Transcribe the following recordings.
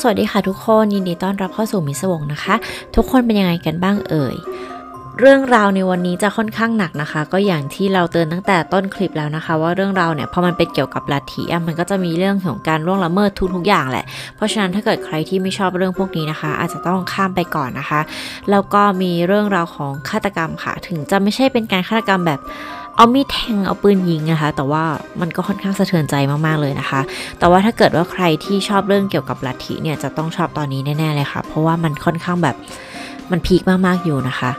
สวัสดีค่ะทุกคนยินดีต้อนรับเข้าสู่มิสวงนะคะ ทุกคนเป็นยังไงกันบ้างเอ่ย เรื่องราวในวันนี้จะค่อนข้างหนักนะคะ ก็อย่างที่เราเตือนตั้งแต่ต้นคลิปแล้วนะคะ ว่าเรื่องราวเนี่ยพอมันเป็นเกี่ยวกับลัทธิมันก็จะมีเรื่องของการล่วงละเมิดทุกๆอย่างแหละ เพราะฉะนั้นถ้าเกิดใครที่ไม่ชอบเรื่องพวกนี้นะคะ อาจจะต้องข้ามไปก่อนนะคะแล้วก็มีเรื่องราวของฆาตกรรมค่ะ ถึงจะไม่ใช่เป็นการฆาตกรรมแบบ เอามีดแทงเอาปืนยิงนะคะ แต่ว่ามันก็ค่อนข้างสะเทือนใจมากๆเลยนะคะ แต่ว่าถ้าเกิดว่าใครที่ชอบเรื่องเกี่ยวกับลัทธิเนี่ยจะต้องชอบตอนนี้แน่ๆเลยค่ะ เพราะว่ามันค่อนข้างแบบมันพีคมากๆอยู่นะคะ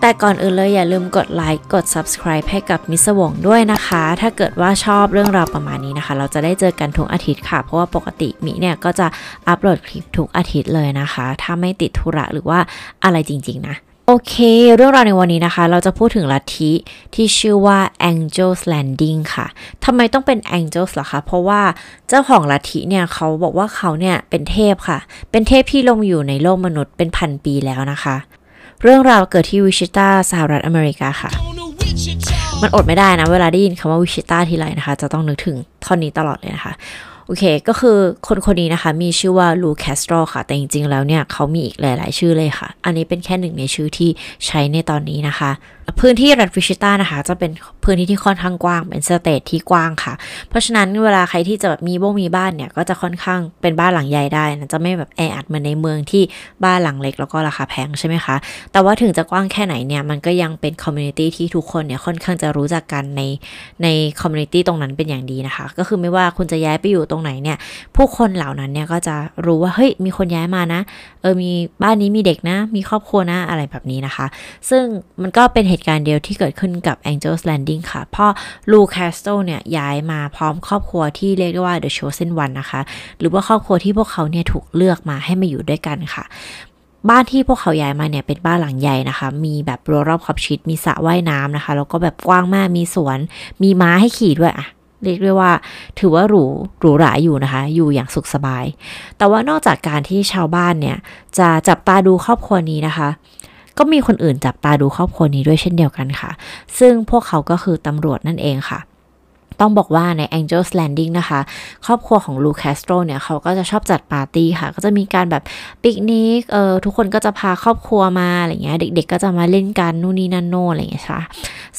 แต่ก่อนอื่นเลยอย่าลืมกดไลค์กด subscribe ให้กับมิสวงด้วยนะคะ ถ้าเกิดว่าชอบเรื่องราวประมาณนี้นะคะ เราจะได้เจอกันทุกอาทิตย์ค่ะ เพราะว่าปกติมิเนี่ยก็จะอัปโหลดคลิปทุกอาทิตย์เลยนะคะ ถ้าไม่ติดธุระหรือว่าอะไรจริง ๆ นะ โอเค เรื่องราวในวันนี้นะคะ เราจะพูดถึงลัทธิที่ชื่อว่า Angel's Landing ค่ะทำไมต้องเป็น Angels ล่ะคะ เพราะว่าเจ้าของลัทธิเนี่ยเขาบอกว่าเขาเนี่ยเป็นเทพค่ะ เป็นเทพที่ลงอยู่ในโลกมนุษย์เป็นพันปีแล้วนะคะ เรื่องราวเกิดที่วิชิตาสหรัฐอเมริกาค่ะ มันอดไม่ได้นะ เวลาได้ยินคำว่าวิชิตาทีไรนะคะ จะต้องนึกถึงท่อนนี้ตลอดเลยนะคะ โอเค ก็คือคนคนนี้นะคะ มีชื่อว่าลูแคสโตรค่ะ แต่จริงๆ แล้วเนี่ยเขามีอีกหลาย ๆ ชื่อเลยค่ะ อันนี้เป็นแค่หนึ่งในชื่อที่ใช้ในตอนนี้นะคะ พื้นที่รัฐวิชิตานะคะ จะเป็นพื้นที่ที่ค่อนข้างกว้าง เป็น state ที่กว้างค่ะ เพราะฉะนั้นเวลาใครที่จะแบบมีบ้งมีบ้านเนี่ย ก็จะค่อนข้างเป็นบ้านหลังใหญ่ได้นะจะไม่แบบแออัดเหมือนในเมืองที่บ้านหลังเล็กแล้วก็ราคาแพงใช่ไหมคะ แต่ว่าถึงจะกว้างแค่ไหนเนี่ย มันก็ยังเป็น community ที่ทุกคนเนี่ยค่อนข้างจะรู้จักกันในใน community ตรงนั้นเป็นอย่างดีนะคะ ก็คือไม่ว่าคุณจะย้ายไปอยู่ตรงไหนเนี่ย ผู้คนเหล่านั้นเนี่ยก็จะรู้ว่าเฮ้ยมีคนย้ายมานะ เออมีบ้านนี้มีเด็กนะ มีครอบครัวนะอะไรแบบนี้นะคะ ซึ่งมันก็เป็นเหตุการณ์เดียวที่เกิดขึ้นกับ Angel's Landing ค่ะพราะลูแคสโตเนี่ยย้ายมาพร้อมครอบครัวที่เรียกได้ว่า The Chosen One นะคะ หรือว่าครอบครัวที่พวกเขาเนี่ยถูกเลือกมาให้มาอยู่ด้วยกันค่ะบ้านที่พวกเขาย้ายมาเนี่ยเป็นบ้านหลังใหญ่นะคะ มีแบบรั้วรอบขอบชิด มีสระว่ายน้ำนะคะ แล้วก็แบบกว้างมาก มีสวน มีม้าให้ขี่ด้วยอะเรียกได้ว่าถือว่าหรูหรูหราอยู่นะคะ อยู่อย่างสุขสบาย แต่ว่านอกจากการที่ชาวบ้านเนี่ยจะจับตาดูครอบครัวนี้นะคะ ก็มีคนอื่นจับตาดูครอบครัวนี้ด้วยเช่นเดียวกันค่ะ ซึ่งพวกเขาก็คือตำรวจนั่นเองค่ะ ต้องบอกว่าใน Angel's Landing นะคะ ครอบครัวของลูคาสโตรเนี่ย เขาก็จะชอบจัดปาร์ตี้ค่ะ ก็จะมีการแบบปิกนิกเออทุกคนก็จะพาครอบครัวมาอะไรเงี้ยเด็ก ๆ ก็จะมาเล่นกันนู่นนี่นั่นโน่อะไรเงี้ยค่ะ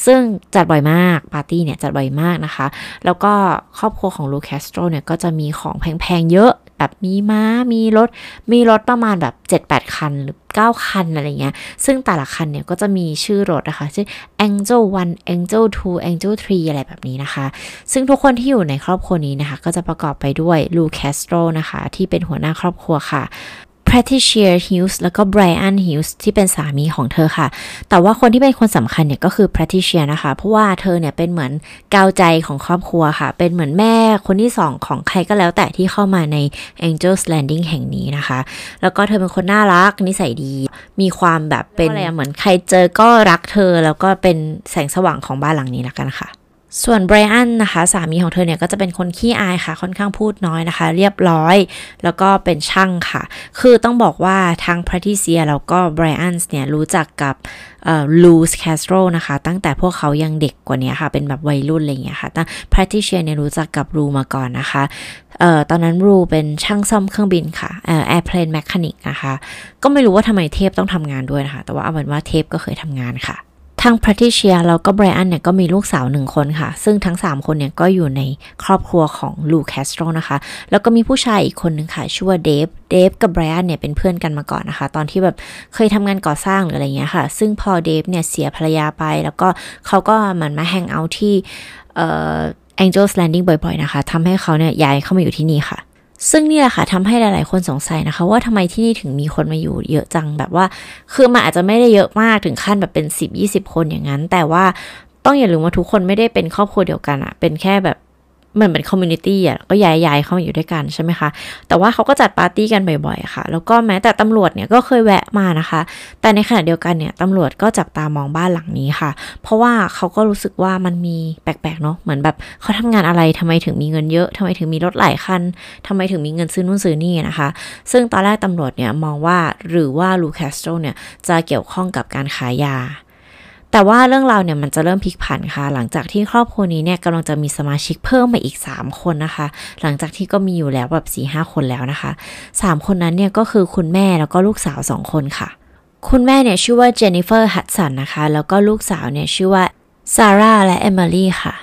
ซึ่งจัดบ่อยมากปาร์ตี้เนี่ยจัดบ่อยมากนะคะ แล้วก็ครอบครัวของลูคาสโตรเนี่ยก็จะมีของแพงๆเยอะ แบบมีม้ามีรถ มีรถประมาณแบบ 7-8 คันหรือ 9 คันอะไรเงี้ย ซึ่งแต่ละคันเนี่ยก็จะมีชื่อรถนะคะชื่อ Angel 1 Angel 2 Angel 3 อะไรแบบนี้นะคะ ซึ่งทุกคนที่อยู่ในครอบครัวนี้นะคะ ก็จะประกอบไปด้วยลูแคสโตรนะคะ ที่เป็นหัวหน้าครอบครัวค่ะ Patricia Hughes แล้วก็ Brian Hughes ที่เป็นสามีของเธอค่ะ แต่ว่าคนที่เป็นคนสำคัญเนี่ยก็คือ Patricia นะคะ เพราะว่าเธอเนี่ยเป็นเหมือนกาวใจของครอบครัวค่ะ เป็นเหมือนแม่คนที่สองของใครก็แล้วแต่ที่เข้ามาใน Angel's Landing แห่งนี้นะคะ แล้วก็เธอเป็นคนน่ารัก นิสัยดี มีความแบบเป็นอะไรเหมือนใครเจอก็รักเธอ แล้วก็เป็นแสงสว่างของบ้านหลังนี้ละกันค่ะ ส่วนไบรอันนะคะสามีของเธอเนี่ยก็จะเป็นคนขี้อายค่ะ ค่อนข้างพูดน้อยนะคะ เรียบร้อย แล้วก็เป็นช่างค่ะ คือต้องบอกว่าทั้งพ a ทิเซียแล้วก็ไบรอันเนี่ยรู้จักกับลูแคสโตรนะคะ ตั้งแต่พวกเขายังเด็กกว่านี้ค่ะ เป็นแบบวัยรุ่นอะไรอย่างเงี้ยค่ะตั้งพ a ทิเซียเนี่ยรู้จักกับลูมาก่อนนะคะเอ่อตอนนั้นลูเป็นช่างซ่อมเครื่องบินค่ะเอ่อ airplane mechanic นะคะ ก็ไม่รู้ว่าทำไมเทพต้องทำงานด้วยนะคะ แต่ว่าเอาเป็นว่าเทพก็เคยทำงานค่ะ ทั้งพ a ทิเชียแล้วก็ไบรอันเนี่ยก็มีลูกสาวหนึ่งคนค่ะ ซึ่งทั้ง 3 คนเนี่ยก็อยู่ในครอบครัวของลูแคสโตรนะคะ แล้วก็มีผู้ชายอีกคนหนึ่งค่ะ ชื่อว่าเดฟ เดฟกับไบรอันเนี่ยเป็นเพื่อนกันมาก่อนนะคะ ตอนที่แบบเคยทำงานก่อสร้างหรืออะไรเงี้ยค่ะ ซึ่งพอเดฟเนี่ยเสียภรรยาไป แล้วก็เขาก็เหมือนมาแฮงเอาท์ที่เอ่อ Angel's Landing บ่อยๆนะคะทำให้เขาเนี่ยย้ายเข้ามาอยู่ที่นี่ค่ะ ซึ่งนี่แหละค่ะทำให้หลาย ๆ คนสงสัยนะคะ ว่าทำไมที่นี่ถึงมีคนมาอยู่เยอะจังแบบว่า คือมันอาจจะไม่ได้เยอะมากถึงขั้นแบบเป็น 10-20 คนอย่างนั้น แต่ว่าต้องอย่าลืมว่าทุกคนไม่ได้เป็นครอบครัวเดียวกันอะเป็นแค่แบบ เหมือนเป็น community อะก็ย้ายๆเข้ามาอยู่ด้วยกันใช่ไหมคะ แต่ว่าเขาก็จัดปาร์ตี้กันบ่อยๆค่ะ แล้วก็แม้แต่ตำรวจเนี่ยก็เคยแวะมานะคะ แต่ในขณะเดียวกันเนี่ยตำรวจก็จับตามองบ้านหลังนี้ค่ะ เพราะว่าเขาก็รู้สึกว่ามันมีแปลกๆเนาะเหมือนแบบเขาทำงานอะไรทำไมถึงมีเงินเยอะทำไมถึงมีรถหลายคันทำไมถึงมีเงินซื้อนู่นซื้อนี่นะคะ ซึ่งตอนแรกตำรวจเนี่ยมองว่าหรือว่าลูแคสโตรเนี่ยจะเกี่ยวข้องกับการขายยา แต่ว่าเรื่องราวเนี่ยมันจะเริ่มพลิกผันค่ะ หลังจากที่ครอบครัวนี้เนี่ยกำลังจะมีสมาชิกเพิ่มมาอีก 3 คนนะคะ หลังจากที่ก็มีอยู่แล้วแบบ4-5 คนแล้วนะคะ 3 คนนั้นเนี่ยก็คือคุณแม่แล้วก็ลูกสาว 2 คนค่ะ คุณแม่เนี่ยชื่อว่าเจนนิเฟอร์ฮัตสันนะคะ แล้วก็ลูกสาวเนี่ยชื่อว่าซาร่าและเอมิลี่ค่ะ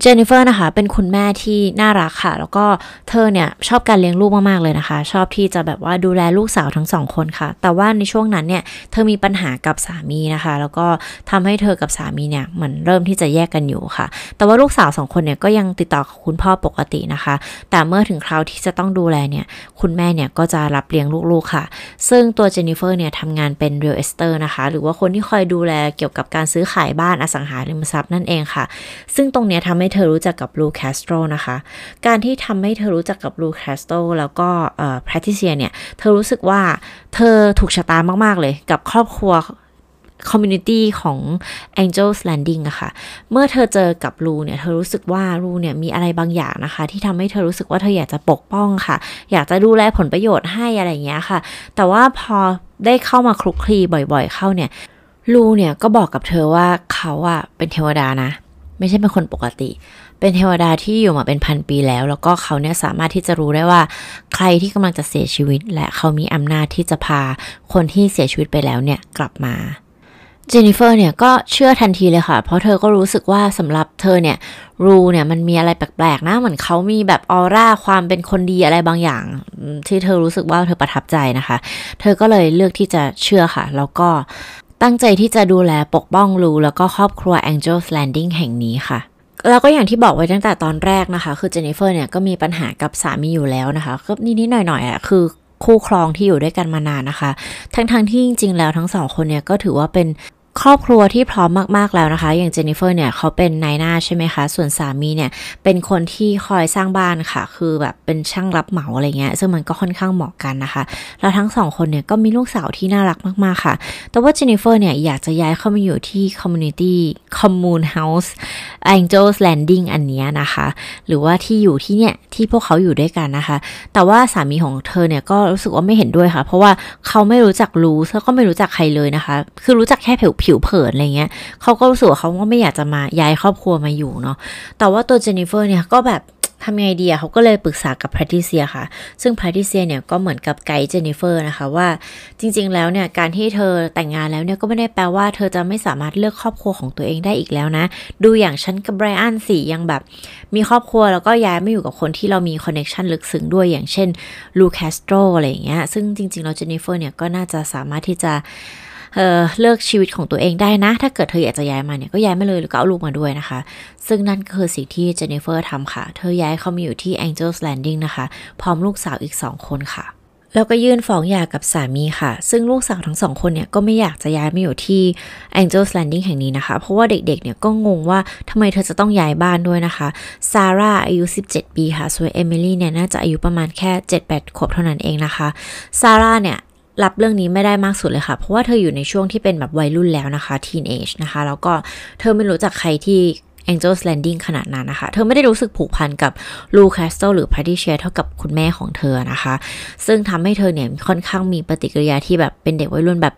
เจนนิเฟอร์นะคะเป็นคุณแม่ที่น่ารักค่ะ แล้วก็เธอเนี่ยชอบการเลี้ยงลูกมากๆเลยนะคะ ชอบที่จะแบบว่าดูแลลูกสาวทั้งสองคนค่ะ แต่ว่าในช่วงนั้นเนี่ยเธอมีปัญหากับสามีนะคะ แล้วก็ทำให้เธอกับสามีเนี่ยเหมือนเริ่มที่จะแยกกันอยู่ค่ะ แต่ว่าลูกสาวสองคนเนี่ยก็ยังติดต่อกับคุณพ่อปกตินะคะ แต่เมื่อถึงคราวที่จะต้องดูแลเนี่ยคุณแม่เนี่ยก็จะรับเลี้ยงลูกๆค่ะ ซึ่งตัวเจนนิเฟอร์เนี่ยทำงานเป็น real estate นะคะ หรือว่าคนที่คอยดูแลเกี่ยวกับการซื้อขายบ้านอสังหาริมทรัพย์นั่นเองค่ะ ซึ่งตรงเนี้ยทำให้เธอรู้จักกับลูแคสโตรนะคะ การที่ทำให้เธอรู้จักกับลูแคสโตรแล้วก็แพทริเซียเนี่ย เธอรู้สึกว่าเธอถูกชะตามาก ๆ เลยกับครอบครัว community ของ Angels Landing อะค่ะ เมื่อเธอเจอกับลูเนี่ย เธอรู้สึกว่าลูเนี่ยมีอะไรบางอย่างนะคะ ที่ทำให้เธอรู้สึกว่าเธออยากจะปกป้องค่ะ อยากจะดูแลผลประโยชน์ให้อะไรอย่างเงี้ยค่ะ แต่ว่าพอได้เข้ามาคลุกคลีบ่อยๆ เข้าเนี่ยลูเนี่ยก็บอกกับเธอว่าเขาอะเป็นเทวดานะ ไม่ใช่เป็นคนปกติ เป็นเทวดาที่อยู่มาเป็นพันปีแล้ว แล้วก็เขาเนี่ยสามารถที่จะรู้ได้ว่า ใครที่กำลังจะเสียชีวิต และเขามีอำนาจที่จะพาคนที่เสียชีวิตไปแล้วเนี่ยกลับมาเจนนิเฟอร์เนี่ยก็เชื่อทันทีเลยค่ะ เพราะเธอก็รู้สึกว่าสำหรับเธอเนี่ยรูเนี่ยมันมีอะไรแปลกๆนะเหมือนเขามีแบบออร่าความเป็นคนดีอะไรบางอย่าง ที่เธอรู้สึกว่าเธอประทับใจนะคะ เธอก็เลยเลือกที่จะเชื่อค่ะ แล้วก็ ตั้งใจที่จะดูแลปกป้องลูแล้วก็ครอบครัว Angels Landing แห่งนี้ค่ะ แล้วก็อย่างที่บอกไว้ตั้งแต่ตอนแรกนะคะ คือเจนนิเฟอร์เนี่ยก็มีปัญหากับสามีอยู่แล้วนะคะก็นิดๆหน่อยๆอะคือคู่ครองที่อยู่ด้วยกันมานานนะคะ ทั้งๆที่จริง ๆ แล้วทั้งสองคนเนี่ยก็ถือว่าเป็น ครอบครัวที่พร้อมมากๆแล้วนะคะ อย่างเจนนิเฟอร์เนี่ยเขาเป็นนายหน้าใช่ไหมคะ ส่วนสามีเนี่ยเป็นคนที่คอยสร้างบ้านค่ะ คือแบบเป็นช่างรับเหมาอะไรเงี้ย ซึ่งมันก็ค่อนข้างเหมาะกันนะคะ แล้วทั้งสองคนเนี่ยก็มีลูกสาวที่น่ารักมากๆค่ะ แต่ว่าเจนนิเฟอร์เนี่ยอยากจะย้ายเข้ามาอยู่ที่ community commune house Angels Landing อันนี้นะคะ หรือว่าที่อยู่ที่เนี่ยที่พวกเขาอยู่ด้วยกันนะคะ แต่ว่าสามีของเธอเนี่ยก็รู้สึกว่าไม่เห็นด้วยค่ะ เพราะว่าเขาไม่รู้จักลูแล้วก็ไม่รู้จักใครเลยนะคะ คือรู้จักแค่ผิวผิวเผินอะไรเงี้ยเขาก็รู้สึกว่าเขาก็ไม่อยากจะมาย้ายครอบครัวมาอยู่เนาะแต่ว่าตัวเจนนิเฟอร์เนี่ยก็แบบทำไงดีอะเขาก็เลยปรึกษากับแพทริเซียค่ะ ซึ่งแพทริเซียเนี่ยก็เหมือนกับไกด์เจนนิเฟอร์นะคะว่าจริง ๆ แล้วเนี่ยการที่เธอแต่งงานแล้วเนี่ยก็ไม่ได้แปลว่าเธอจะไม่สามารถเลือกครอบครัวของตัวเองได้อีกแล้วนะ ดูอย่างฉันกับไบรอันสิยังแบบ มีครอบครัวแล้วก็ย้ายมาอยู่กับคนที่เรามี connection ลึกซึ้งด้วยอย่างเช่นลูแคสโตรอะไรอย่างเงี้ยซึ่งจริงๆแล้วเจนนิเฟอร์เนี่ยก็น่าจะสามารถที่จะ เออเลือกชีวิตของตัวเองได้นะ ถ้าเกิดเธออยากจะย้ายมาเนี่ยก็ย้ายมาเลยหรือก็เอาลูกมาด้วยนะคะ ซึ่งนั่นก็คือสิ่งที่เจนนิเฟอร์ทำค่ะ เธอย้ายเข้ามาอยู่ที่ Angels Landing นะคะ พร้อมลูกสาวอีก 2 คนค่ะแล้วก็ยื่นฟ้องหย่ากับสามีค่ะ ซึ่งลูกสาวทั้งสองคนเนี่ยก็ไม่อยากจะย้ายมาอยู่ที่ Angels Landing แห่งนี้นะคะ เพราะว่าเด็กๆ เนี่ยก็งงว่าทำไมเธอจะต้องย้ายบ้านด้วยนะคะ ซาร่าอายุ 17 ปีค่ะ ส่วนเอมิลี่เนี่ยน่าจะอายุประมาณแค่ 7-8 ขวบเท่านั้นเองนะคะ ซาร่าเนี่ย รับเรื่องนี้ไม่ได้มากสุดเลยค่ะ เพราะว่าเธออยู่ในช่วงที่เป็นแบบวัยรุ่นแล้วนะคะ teen age นะคะ แล้วก็เธอไม่รู้จักใครที่ Angel's Landing ขนาดนั้นนะคะ เธอไม่ได้รู้สึกผูกพันกับลูคาสโตหรือพาริเชียเท่ากับคุณแม่ของเธอนะคะ ซึ่งทำให้เธอเนี่ยค่อนข้างมีปฏิกิริยาที่แบบเป็นเด็กวัยรุ่นแบบ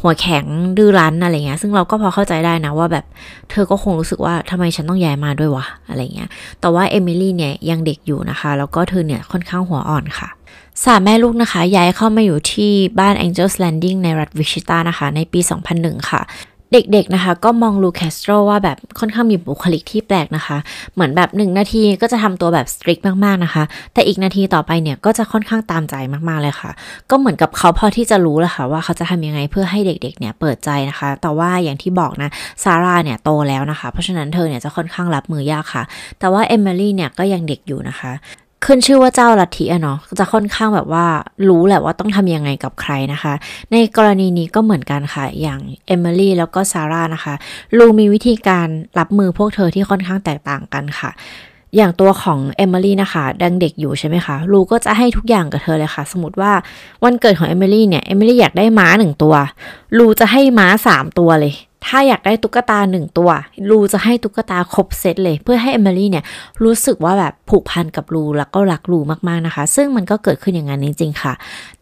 หัวแข็งดื้อรั้นอะไรเงี้ย ซึ่งเราก็พอเข้าใจได้นะว่าแบบเธอก็คงรู้สึกว่าทำไมฉันต้องย้ายมาด้วยวะอะไรเงี้ย แต่ว่าเอมิลี่เนี่ยยังเด็กอยู่นะคะ แล้วก็เธอเนี่ยค่อนข้างหัวอ่อนค่ะ สามแม่ลูกนะคะ ย้ายเข้ามาอยู่ที่บ้าน Angels Landing ในรัฐวิชิตานะคะ ในปี 2001 ค่ะเด็กๆ นะคะ ก็มองลูแคสโตรว่าแบบค่อนข้างมีบุคลิกที่แปลกนะคะ เหมือนแบบหนึ่งนาทีก็จะทำตัวแบบสตริกมากๆนะคะ แต่อีกนาทีต่อไปเนี่ยก็จะค่อนข้างตามใจมากๆเลยค่ะ ก็เหมือนกับเขาพอที่จะรู้แล้วค่ะว่าเขาจะทำยังไงเพื่อให้เด็กๆ เนี่ยเปิดใจนะคะ แต่ว่าอย่างที่บอกนะซาร่าเนี่ยโตแล้วนะคะ เพราะฉะนั้นเธอเนี่ยจะค่อนข้างรับมือยากค่ะ แต่ว่าเอมิลี่เนี่ยก็ยังเด็กอยู่นะคะ ขึ้นชื่อว่าเจ้าลัทธิอะเนาะจะค่อนข้างแบบว่ารู้แหละว่าต้องทำยังไงกับใครนะคะ ในกรณีนี้ก็เหมือนกันค่ะ อย่างเอมิลี่แล้วก็ซาร่านะคะลูมีวิธีการรับมือพวกเธอที่ค่อนข้างแตกต่างกันค่ะอย่างตัวของเอมิลี่นะคะยังเด็กอยู่ใช่ไหมคะลูก็จะให้ทุกอย่างกับเธอเลยค่ะ สมมติว่าวันเกิดของเอมิลี่เนี่ยเอมิลี่อยากได้ม้าหนึ่งตัวลูจะให้ม้าสามตัวเลย ถ้าอยากได้ตุ๊กตาหนึ่งตัว ลูจะให้ตุ๊กตาครบเซตเลย เพื่อให้เอมิลี่เนี่ยรู้สึกว่าแบบผูกพันกับลูแล้วก็รักลูมากๆนะคะ ซึ่งมันก็เกิดขึ้นอย่างนั้นจริงๆค่ะ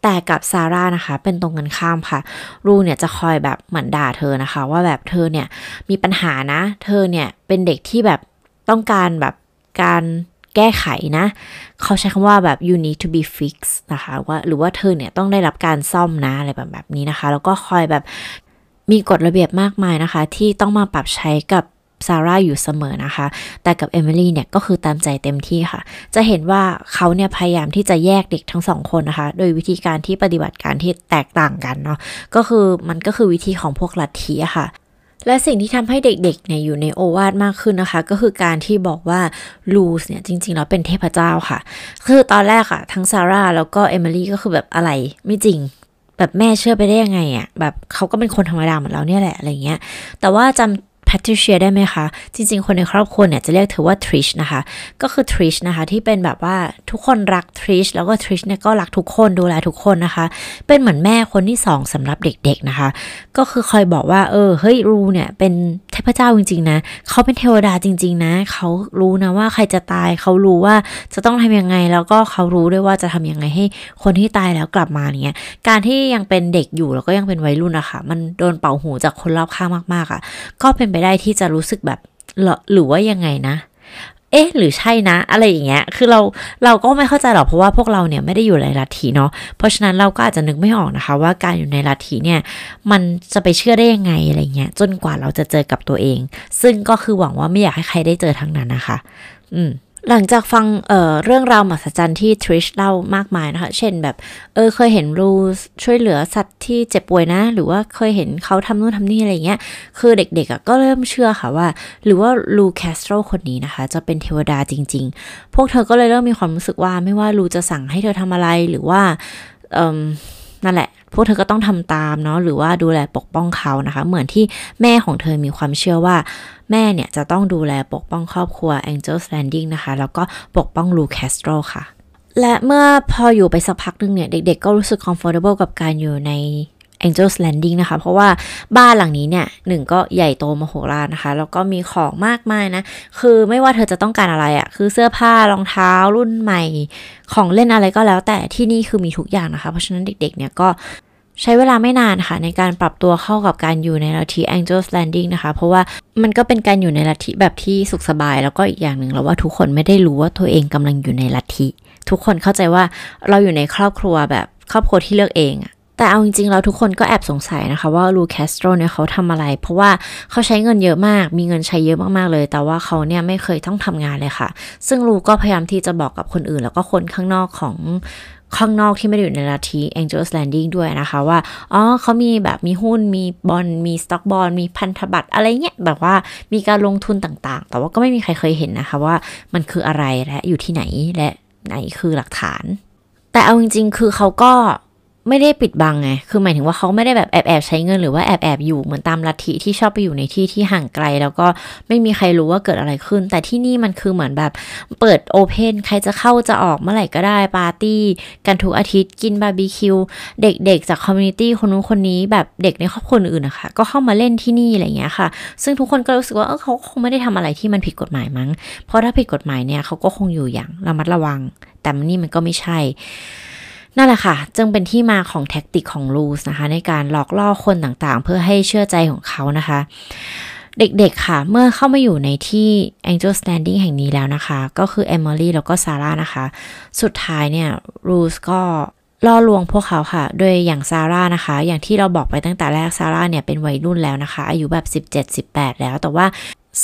แต่กับซาร่านะคะเป็นตรงกันข้ามค่ะ ลูเนี่ยจะคอยแบบเหมือนด่าเธอนะคะ ว่าแบบเธอเนี่ยมีปัญหานะ เธอเนี่ยเป็นเด็กที่แบบต้องการแบบการแก้ไขนะ เขาใช้คำว่าแบบ you need to be fixed นะคะว่าหรือว่าเธอเนี่ยต้องได้รับการซ่อมนะอะไรแบบแบบนี้นะคะ แล้วก็คอยแบบ มีกฎระเบียบมากมายนะคะ ที่ต้องมาปรับใช้กับซาร่าอยู่เสมอนะคะ แต่กับเอมิลี่เนี่ยก็คือตามใจเต็มที่ค่ะ จะเห็นว่าเขาเนี่ยพยายามที่จะแยกเด็กทั้งสองคนนะคะ โดยวิธีการที่ปฏิบัติการที่แตกต่างกันเนาะ ก็คือมันก็คือวิธีของพวกลัทธิค่ะ และสิ่งที่ทำให้เด็กๆเนี่ยอยู่ในโอวาทมากขึ้นนะคะ ก็คือการที่บอกว่าลูสเนี่ยจริงๆแล้วเป็นเทพเจ้าค่ะ คือตอนแรกอะทั้งซาร่าแล้วก็เอมิลี่ก็คือแบบอะไรไม่จริง แบบแม่เชื่อไปได้ยังไงอะแบบเขาก็เป็นคนธรรมดาเหมือนเราเนี่ยแหละอะไรเงี้ย แต่ว่าจำแพทริเชียได้ไหมคะ จริง ๆ คนในครอบครัวเนี่ยจะเรียกเธอว่าทริชนะคะ ก็คือทริชนะคะ ที่เป็นแบบว่าทุกคนรักทริชแล้วก็ทริชเนี่ยก็รักทุกคนดูแลทุกคนนะคะ เป็นเหมือนแม่คนที่สองสำหรับเด็กๆนะคะ ก็คือคอยบอกว่าเออเฮ้ยรูเนี่ยเป็น พเจ้าจริง ๆ นะ เขาเป็นเทวดาจริง ๆ นะ เขารู้นะว่าใครจะตาย เขารู้ว่าจะต้องทำยังไง แล้วก็เขารู้ด้วยว่าจะทำยังไงให้คนที่ตายแล้วกลับมาเนี่ยการที่ยังเป็นเด็กอยู่แล้วก็ยังเป็นวัยรุ่นอะค่ะ มันโดนเป่าหูจากคนรอบข้างมากๆอะ่ะ ก็เป็นไปได้ที่จะรู้สึกแบบหรือว่ายังไงนะ เอ๊ะ หรือใช่นะ อะไรอย่างเงี้ย คือเราเราก็ไม่เข้าใจหรอกเพราะว่าพวกเราเนี่ยไม่ได้อยู่ในลัทธิเนาะ เพราะฉะนั้นเราก็อาจจะนึกไม่ออกนะคะ ว่าการอยู่ในลัทธิเนี่ย มันจะไปเชื่อได้ยังไงอะไรเงี้ย จนกว่าเราจะเจอกับตัวเอง ซึ่งก็คือหวังว่าไม่อยากให้ใครได้เจอทั้งนั้นนะคะ อืม หลังจากฟังเเรื่องราวมหัศจรรย์ที่ทริชเล่ามากมายนะคะ เช่นแบบ เออเคยเห็นรูช่วยเหลือสัตว์ที่เจ็บป่วยนะ หรือว่าเคยเห็นเขาทำนู่นทำนี่อะไรเงี้ย คือเด็กๆก็เริ่มเชื่อค่ะว่า หรือว่าลูแคสโตรคนนี้นะคะ จะเป็นเทวดาจริง ๆ พวกเธอก็เลยเริ่มมีความรู้สึกว่าไม่ว่าลูจะสั่งให้เธอทำอะไรหรือว่าเนั่นแหละ พวกเธอก็ต้องทำตามเนาะหรือว่าดูแลปกป้องเขานะคะ เหมือนที่แม่ของเธอมีความเชื่อว่า แม่เนี่ยจะต้องดูแลปกป้องครอบครัว Angel's Landing นะคะ แล้วก็ปกป้องลูแคสโตรค่ะและเมื่อพออยู่ไปสักพักหนึ่งเนี่ย เด็กๆก็รู้สึก comfortable กับการอยู่ใน Angel's Landing นะคะ เพราะว่าบ้านหลังนี้เนี่ยหนึ่งก็ใหญ่โตมโหฬารนะคะ แล้วก็มีของมากมายนะ คือไม่ว่าเธอจะต้องการอะไรอะ่ะ คือเสื้อผ้ารองเท้ารุ่นใหม่ ของเล่นอะไรก็แล้ว แต่ที่นี่คือมีทุกอย่างนะคะ เพราะฉะนั้นเด็กๆ เนี่ยก็ใช้เวลาไม่นานค่ะในการปรับตัวเข้ากับการอยู่ในลัทธิ Angel's Landing นะคะ เพราะว่ามันก็เป็นการอยู่ในลัทธิแบบที่สุขสบาย แล้วก็อีกอย่างหนึ่งเราว่าทุกคนไม่ได้รู้ว่าตัวเองกำลังอยู่ในลัทธิ ทุกคนเข้าใจว่าเราอยู่ในครอบครัวแบบครอบครัวที่เลือกเองอะ แต่เอาจริงๆเราทุกคนก็แอบสงสัยนะคะว่าลูแคสโตรเนี่ยเขาทำอะไร เพราะว่าเขาใช้เงินเยอะมาก มีเงินใช้เยอะมากๆเลย แต่ว่าเขาเนี่ยไม่เคยต้องทำงานเลยค่ะ ซึ่งลูก็พยายามที่จะบอกกับคนอื่น แล้วก็คนข้างนอกของข้างนอกที่ไม่ได้อยู่ในลัทธิ Angels Landing ด้วยนะคะว่า อ๋อเขามีแบบมีหุ้น มีบอล มีสต็อกบอล มีพันธบัตรอะไรเงี้ย แบบว่ามีการลงทุนต่างๆ แต่ว่าก็ไม่มีใครเคยเห็นนะคะว่ามันคืออะไรและอยู่ที่ไหนและไหนคือหลักฐาน แต่เอาจริง ๆ คือเขาก็ ไม่ได้ปิดบังไง คือหมายถึงว่าเขาไม่ได้แบบแอบแอบใช้เงินหรือว่าแอบแอบอยู่เหมือนตามลัทธิที่ชอบไปอยู่ในที่ที่ห่างไกล แล้วก็ไม่มีใครรู้ว่าเกิดอะไรขึ้น แต่ที่นี่มันคือเหมือนแบบเปิดโอเพนใครจะเข้าจะออกเมื่อไหร่ก็ได้ปาร์ตี้ กันทุกอาทิตย์กินบาร์บีคิว เด็กๆ จาก community คนนู้นคนนี้แบบเด็กในครอบครัวอื่นนะคะ ก็เข้ามาเล่นที่นี่อะไรอย่างเงี้ยค่ะ ซึ่งทุกคนก็รู้สึกว่าเออเขาคงไม่ได้ทำอะไรที่มันผิดกฎหมายมั้ง เพราะถ้าผิดกฎหมายเนี่ยเขาก็คงอยู่อย่างระมัดระวัง แต่นี่มันก็ไม่ใช่ นั่นแหละค่ะ จึงเป็นที่มาของ tactic ของลูสนะคะ ในการหลอกล่อคนต่างๆ เพื่อให้เชื่อใจของเขานะคะ เด็กๆค่ะ เมื่อเข้ามาอยู่ในที่ Angel's Landing แห่งนี้แล้วนะคะ ก็คือเอมิลี่แล้วก็ซาร่านะคะ สุดท้ายเนี่ยรูสก็ล่อลวงพวกเขาค่ะ โดยอย่างซาร่านะคะ อย่างที่เราบอกไปตั้งแต่แรกซาร่าเนี่ยเป็นวัยรุ่นแล้วนะคะ อายุแบบ 17-18 แล้ว แต่ว่า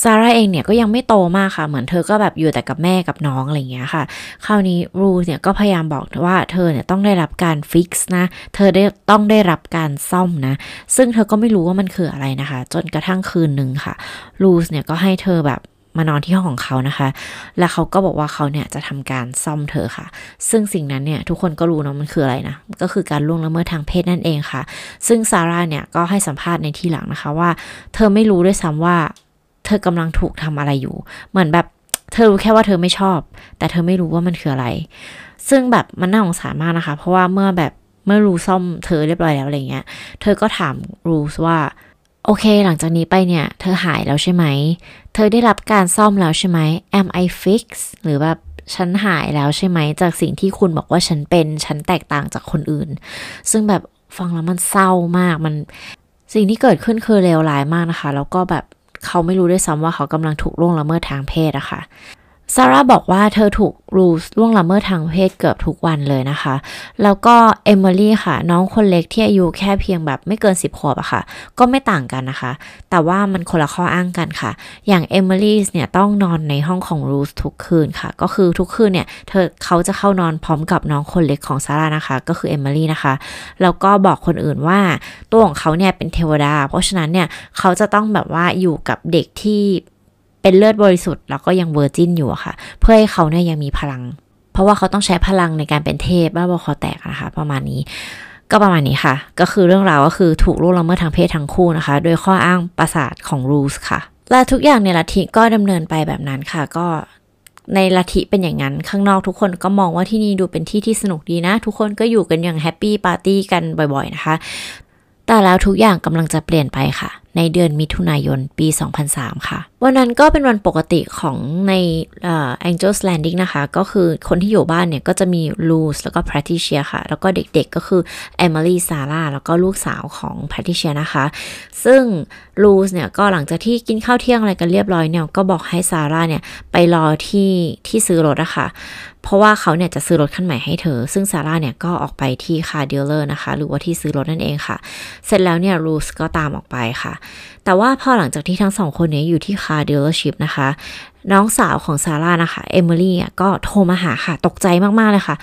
ซาร่าเองเนี่ยก็ยังไม่โตมากค่ะ เหมือนเธอก็แบบอยู่แต่กับแม่กับน้องอะไรอย่างเงี้ยค่ะ คราวนี้รูเนี่ยก็พยายามบอกว่าเธอเนี่ยต้องได้รับการฟิกซ์นะ เธอได้ต้องได้รับการซ่อมนะ ซึ่งเธอก็ไม่รู้ว่ามันคืออะไรนะคะ จนกระทั่งคืนหนึ่งค่ะ รูสเนี่ยก็ให้เธอแบบมานอนที่ห้องของเขานะคะ แล้วเขาก็บอกว่าเขาเนี่ยจะทำการซ่อมเธอค่ะ ซึ่งสิ่งนั้นเนี่ยทุกคนก็รู้เนาะมันคืออะไรนะ ก็คือการล่วงละเมิดทางเพศนั่นเองค่ะ ซึ่งซาร่าเนี่ยก็ให้สัมภาษณ์ในที่หลังนะคะว่า เธอไม่รู้ด้วยซ้ำว่า เธอกำลังถูกทำอะไรอยู่ เหมือนแบบเธอรู้แค่ว่าเธอไม่ชอบ แต่เธอไม่รู้ว่ามันคืออะไร ซึ่งแบบมันน่าสงสารมากนะคะ เพราะว่าเมื่อแบบเมื่อรูซ่อมเธอเรียบร้อยแล้วอะไรเงี้ย เธอก็ถามรูสว่าโอเค หลังจากนี้ไปเนี่ย เธอหายแล้วใช่ไหม เธอได้รับการซ่อมแล้วใช่ไหม am I fix หรือแบบฉันหายแล้วใช่ไหม จากสิ่งที่คุณบอกว่าฉันเป็น ฉันแตกต่างจากคนอื่น ซึ่งแบบฟังแล้วมันเศร้ามาก มันสิ่งที่เกิดขึ้นคือเลวร้ายมากนะคะ แล้วก็แบบ เขาไม่รู้ด้วยซ้ำว่าเขากำลังถูกล่วงละเมิดทางเพศอะคะ่ะ ซาร่าบอกว่าเธอถูกรูสล่วงละเมิดทางเพศเกือบทุกวันเลยนะคะ แล้วก็เอมิลี่ค่ะ น้องคนเล็กที่อายุแค่เพียงแบบไม่เกิน 10 ขวบอะค่ะ ก็ไม่ต่างกันนะคะ แต่ว่ามันคนละข้ออ้างกันค่ะ อย่างเอมิลี่เนี่ยต้องนอนในห้องของรูสทุกคืนค่ะ ก็คือทุกคืนเนี่ยเธอเขาจะเข้านอนพร้อมกับน้องคนเล็กของซาร่านะคะ ก็คือเอมิลี่นะคะ แล้วก็บอกคนอื่นว่าตัวของเขาเนี่ยเป็นเทวดา เพราะฉะนั้นเนี่ยเขาจะต้องแบบว่าอยู่กับเด็กที่ เป็นเลือดบริสุทธิ์แล้วก็ยัง virgin อยู่ค่ะ เพื่อให้เขาเนี่ยยังมีพลัง เพราะว่าเขาต้องใช้พลังในการเป็นเทพบ้าบอคอแตกนะคะ ประมาณนี้ ก็ประมาณนี้ค่ะ ก็คือเรื่องราวก็คือถูกล่วงละเมิดทางเพศทั้งคู่นะคะ โดยข้ออ้างประสาทของรูสค่ะ และทุกอย่างในลัทธิก็ดำเนินไปแบบนั้นค่ะ ก็ในลัทธิเป็นอย่างนั้น ข้างนอกทุกคนก็มองว่าที่นี่ดูเป็นที่ที่สนุกดีนะ ทุกคนก็อยู่กันอย่างแฮปปี้ปาร์ตี้กันบ่อยๆนะคะ แต่แล้วทุกอย่างกำลังจะเปลี่ยนไปค่ะ ในเดือนมิถุนายนปี 2003 ค่ะ วันนั้นก็เป็นวันปกติของใน Angel's Landing นะคะ ก็คือคนที่อยู่บ้านเนี่ย ก็จะมีลูสแล้วก็แพทริเชียค่ะ แล้วก็เด็กๆก็คือเอมิลี่ซาร่าแล้วก็ลูกสาวของแพทริเชียนะคะ ซึ่งลูสเนี่ย ก็หลังจากที่กินข้าวเที่ยงอะไรกันเรียบร้อยเนี่ย ก็บอกให้ซาร่าเนี่ย ไปรอที่ที่ซื้อรถอะค่ะเพราะว่าเขาเนี่ยจะซื้อรถคันใหม่ให้เธอ ซึ่งซาร่าเนี่ยก็ออกไปที่ car dealer นะคะ หรือว่าที่ซื้อรถนั่นเองค่ะ เสร็จแล้วเนี่ยรูสก็ตามออกไปค่ะแต่ว่าพอหลังจากที่ทั้งสองคนนี้อยู่ที่ car dealership นะคะ น้องสาวของซาร่านะคะ เอมิลี่ก็โทรมาหาค่ะ ตกใจมาก ๆ เลยค่ะ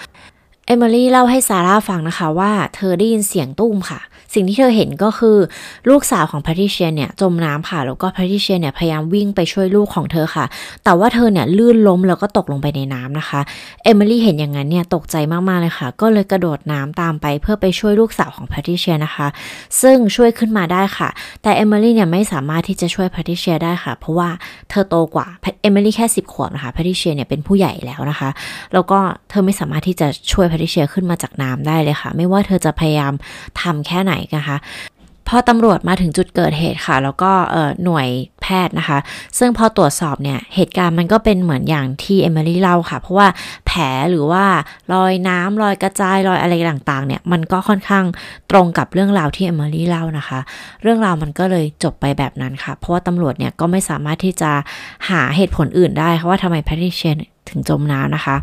เอมิลี่เล่าให้ซาร่าฟังนะคะว่าเธอได้ยินเสียงตู้มค่ะ สิ่งที่เธอเห็นก็คือลูกสาวของแพทริเชียเนี่ยจมน้ำค่ะ แล้วก็แพทริเชียเนี่ยพยายามวิ่งไปช่วยลูกของเธอค่ะ แต่ว่าเธอเนี่ยลื่นล้มแล้วก็ตกลงไปในน้ำนะคะเอมิลี่เห็นอย่างนั้นเนี่ยตกใจมากๆเลยค่ะ ก็เลยกระโดดน้ำตามไปเพื่อไปช่วยลูกสาวของแพทริเชียนะคะ ซึ่งช่วยขึ้นมาได้ค่ะ แต่เอมิลี่เนี่ยไม่สามารถที่จะช่วยแพทริเชียได้ค่ะ เพราะว่าเธอโตกว่าเอมิลี่แค่ 10 ขวบนะคะแพทริเชียเนี่ยเป็นผู้ใหญ่แล้วนะคะ แล้วก็เธอไม่สามารถที่จะช่วยแพทริเชียขึ้นมาจากน้ำได้เลยค่ะ ไม่ว่าเธอจะพยายามทำแค่ไหนนะคะพอตำรวจมาถึงจุดเกิดเหตุค่ะ แล้วก็หน่วยแพทย์นะคะ ซึ่งพอตรวจสอบเนี่ย เหตุการณ์มันก็เป็นเหมือนอย่างที่เอมิลี่เล่าค่ะ เพราะว่าแผลหรือว่ารอยน้ำรอยกระจายรอยอะไรต่างๆ เนี่ย มันก็ค่อนข้างตรงกับเรื่องราวที่เอมิลี่เล่านะคะ เรื่องราวมันก็เลยจบไปแบบนั้นค่ะ เพราะว่าตำรวจเนี่ยก็ไม่สามารถที่จะหาเหตุผลอื่นได้ค่ะว่าทำไมแพทริเชียถึงจมน้ำนะคะ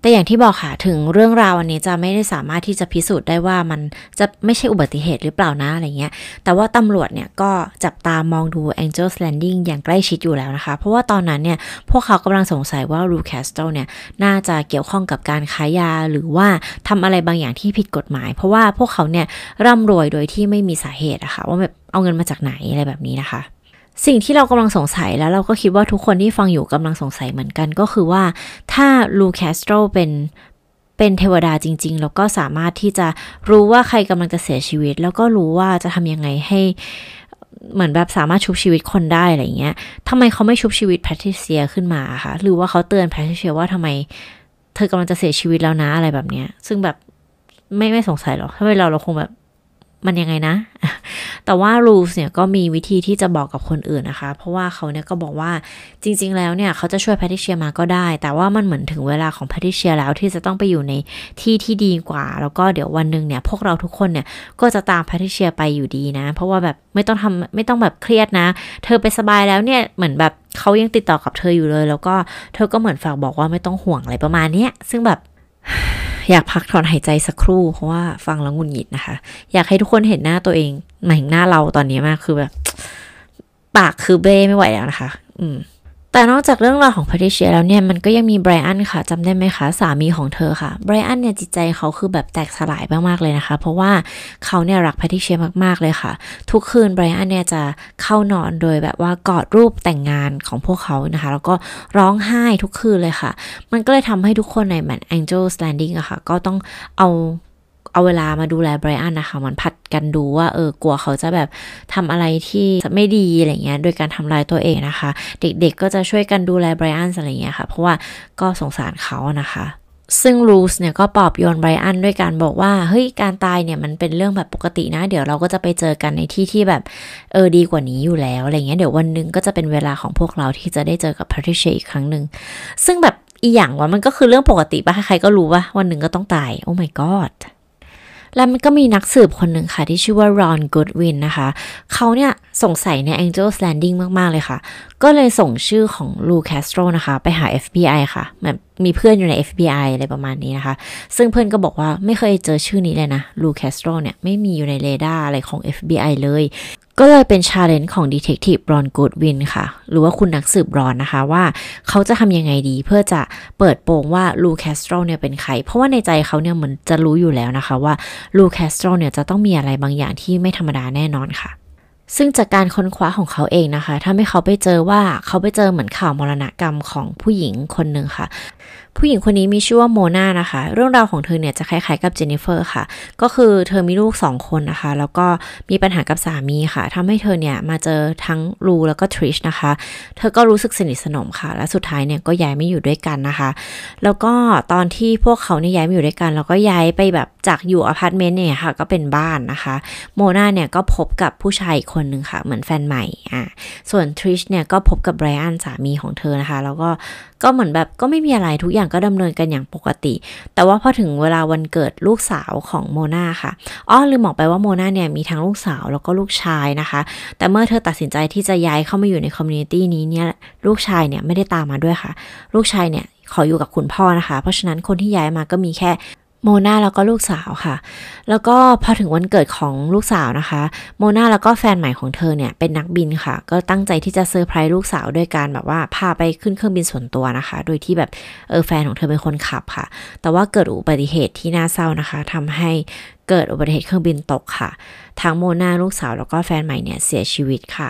แต่อย่างที่บอกค่ะถึงเรื่องราวอันนี้จะไม่ได้สามารถที่จะพิสูจน์ได้ว่ามันจะไม่ใช่อุบัติเหตุหรือเปล่านะอะไรเงี้ย แต่ว่าตำรวจเนี่ยก็จับตามองดู Angel's Landing อย่างใกล้ชิดอยู่แล้วนะคะ เพราะว่าตอนนั้นเนี่ยพวกเขากำลังสงสัยว่า Ru Castle เนี่ยน่าจะเกี่ยวข้องกับการค้ายาหรือว่าทำอะไรบางอย่างที่ผิดกฎหมาย เพราะว่าพวกเขาเนี่ยร่ำรวยโดยที่ไม่มีสาเหตุอะคะ่ะว่าแบบเอาเงินมาจากไหนอะไรแบบนี้นะคะ สิ่งที่เรากำลังสงสัยแล้วเราก็คิดว่าทุกคนที่ฟังอยู่กำลังสงสัยเหมือนกันก็คือว่าถ้าลูแคสโตรเป็นเป็นเทวดาจริง ๆ แล้วก็สามารถที่จะรู้ว่าใครกำลังจะเสียชีวิต แล้วก็รู้ว่าจะทำยังไงให้เหมือนแบบสามารถชุบชีวิตคนได้อะไรเงี้ยทำไมเขาไม่ชุบชีวิตแพทริเซียขึ้นมาคะหรือว่าเขาเตือนแพทริเซียว่าทำไม เธอกำลังจะเสียชีวิตแล้วนะอะไรแบบเนี้ย ซึ่งแบบไม่ไม่สงสัยหรอกถ้าเป็นเราเราคงแบบ มันยังไงนะ แต่ว่ารูสเนี่ยก็มีวิธีที่จะบอกกับคนอื่นนะคะ เพราะว่าเขาเนี่ยก็บอกว่าจริง ๆ แล้วเนี่ยเขาจะช่วยแพทริเชียมาก็ได้ แต่ว่ามันเหมือนถึงเวลาของแพทริเชียแล้วที่จะต้องไปอยู่ในที่ที่ดีกว่า แล้วก็เดี๋ยววันหนึ่งเนี่ยพวกเราทุกคนเนี่ยก็จะตามแพทริเชียไปอยู่ดีนะ เพราะว่าแบบไม่ต้องทำไม่ต้องแบบเครียดนะ เธอไปสบายแล้วเนี่ยเหมือนแบบเขายังติดต่อกับเธออยู่เลย แล้วก็เธอก็เหมือนฝากบอกว่าไม่ต้องห่วงอะไรประมาณนี้ซึ่งแบบ อยากพักถอนหายใจสักครู่ เพราะว่าฟังแล้วงุนหงิดนะคะ อยากให้ทุกคนเห็นหน้าตัวเองหมายถึงหน้าเราตอนนี้มากคือแบบ ปากคือเบ้ไม่ไหวแล้วนะคะ อืม แต่นอกจากเรื่องราวของแพาทิเชียแล้วเนี่ยมันก็ยังมีไบรอันค่ะจำได้ไหมคะ สามีของเธอค่ะไบรอันเนี่ยจิตใจเขาคือแบบแตกสลายมากๆเลยนะคะ เพราะว่าเขาเนี่ยรักแพาทิเชียมากๆเลยค่ะ ทุกคืนไบรอันเนี่ยจะเข้านอนโดยแบบว่ากอดรูปแต่งงานของพวกเขานะคะ แล้วก็ร้องไห้ทุกคืนเลยค่ะ มันก็เลยทำให้ทุกคนในแมน Angel's Landing อะค่ะ ก็ต้องเอา เอาเวลามาดูแลไบรอันนะคะ มันผัดกันดูว่าเออกลัวเขาจะแบบทำอะไรที่ไม่ดีอะไรเงี้ยโดยการทำลายตัวเองนะคะ เด็กๆก็จะช่วยกันดูแลไบรอันอะไรเงี้ยค่ะ เพราะว่าก็สงสารเขานะคะซึ่งรูสเนี่ยก็ปลอบโยนไบรอันด้วยการบอกว่า เฮ้ย การตายเนี่ยมันเป็นเรื่องแบบปกตินะ เดี๋ยวเราก็จะไปเจอกันในที่ที่แบบเออดีกว่านี้อยู่แล้วอะไรเงี้ยเดี๋ยววันหนึ่งก็จะเป็นเวลาของพวกเราที่จะได้เจอกับพาริเชอีกครั้งหนึ่งซึ่งแบบอีอย่างว่ามันก็คือเรื่องปกติปะใครก็รู้ว่าวันหนึ่งก็ต้องตาย โอ้ my god แล้วมันก็มีนักสืบคนหนึ่งค่ะ ที่ชื่อว่ารอนกูดวินนะคะ เขาเนี่ยสงสัยใน Angel's Landing มาก ๆ เลยค่ะ ก็เลยส่งชื่อของลูแคสโตรนะคะ ไปหา FBI ค่ะมันมีเพื่อนอยู่ใน FBI อะไรประมาณนี้นะคะ ซึ่งเพื่อนก็บอกว่าไม่เคยเจอชื่อนี้เลยนะลูแคสโตรเนี่ย ไม่มีอยู่ในเรดาร์อะไรของ FBI เลย ก็เลยเป็น challenge ของ detective Ron Goodwyn ค่ะ หรือว่าคุณนักสืบรอนนะคะว่าเขาจะทำยังไงดีเพื่อจะเปิดโปงว่าลูแคสโตรเนี่ยเป็นใคร เพราะว่าในใจเขาเนี่ยเหมือนจะรู้อยู่แล้วนะคะว่าลูแคสโตรเนี่ยจะต้องมีอะไรบางอย่างที่ไม่ธรรมดาแน่นอนค่ะซึ่งจากการค้นคว้าของเขาเองนะคะ ถ้าไม่เขาไปเจอว่าเขาไปเจอเหมือนข่าวมรณกรรมของผู้หญิงคนหนึ่งค่ะ ผู้หญิงคนนี้มีชื่อว่าโมนานะคะ เรื่องราวของเธอเนี่ยจะคล้ายๆกับเจนนิเฟอร์ค่ะ ก็คือเธอมีลูกสองคนนะคะ แล้วก็มีปัญหากับสามีค่ะทำให้เธอเนี่ยมาเจอทั้งลูแล้วก็ทริชนะคะ เธอก็รู้สึกสนิทสนมค่ะ และสุดท้ายเนี่ยก็ย้ายมาอยู่ด้วยกันนะคะ แล้วก็ตอนที่พวกเขาเนี่ยย้ายมาอยู่ด้วยกัน แล้วก็ย้ายไปแบบจากอยู่อพาร์ตเมนต์เนี่ยค่ะ ก็เป็นบ้านนะคะ โมนาเนี่ยก็พบกับผู้ชายอีกคนหนึ่งค่ะ เหมือนแฟนใหม่ อ่าส่วนทริชเนี่ยก็พบกับไบรอันสามีของเธอนะคะ แล้วก็ก็เหมือนแบบก็ไม่มีอะไรทุกอย่างก็ดำเนินกันอย่างปกติ แต่ว่าพอถึงเวลาวันเกิดลูกสาวของโมนาค่ะอ้อลืมบอกไปว่าโมนาเนี่ยมีทั้งลูกสาวแล้วก็ลูกชายนะคะ แต่เมื่อเธอตัดสินใจที่จะย้ายเข้ามาอยู่ในคอมมูนิตี้นี้เนี่ยลูกชายเนี่ยไม่ได้ตามมาด้วยค่ะ ลูกชายเนี่ยขออยู่กับคุณพ่อนะคะ เพราะฉะนั้นคนที่ย้ายมาก็มีแค่ โมนาแล้วก็ลูกสาวค่ะ แล้วก็พอถึงวันเกิดของลูกสาวนะคะ โมนาแล้วก็แฟนใหม่ของเธอเนี่ยเป็นนักบินค่ะ ก็ตั้งใจที่จะเซอร์ไพรส์ลูกสาวด้วยการแบบว่าพาไปขึ้นเครื่องบินส่วนตัวนะคะ โดยที่แบบเออแฟนของเธอเป็นคนขับค่ะ แต่ว่าเกิดอุบัติเหตุที่น่าเศร้านะคะทำให้เกิดอุบัติเหตุเครื่องบินตกค่ะ ทั้งโมนาลูกสาวแล้วก็แฟนใหม่เนี่ยเสียชีวิตค่ะ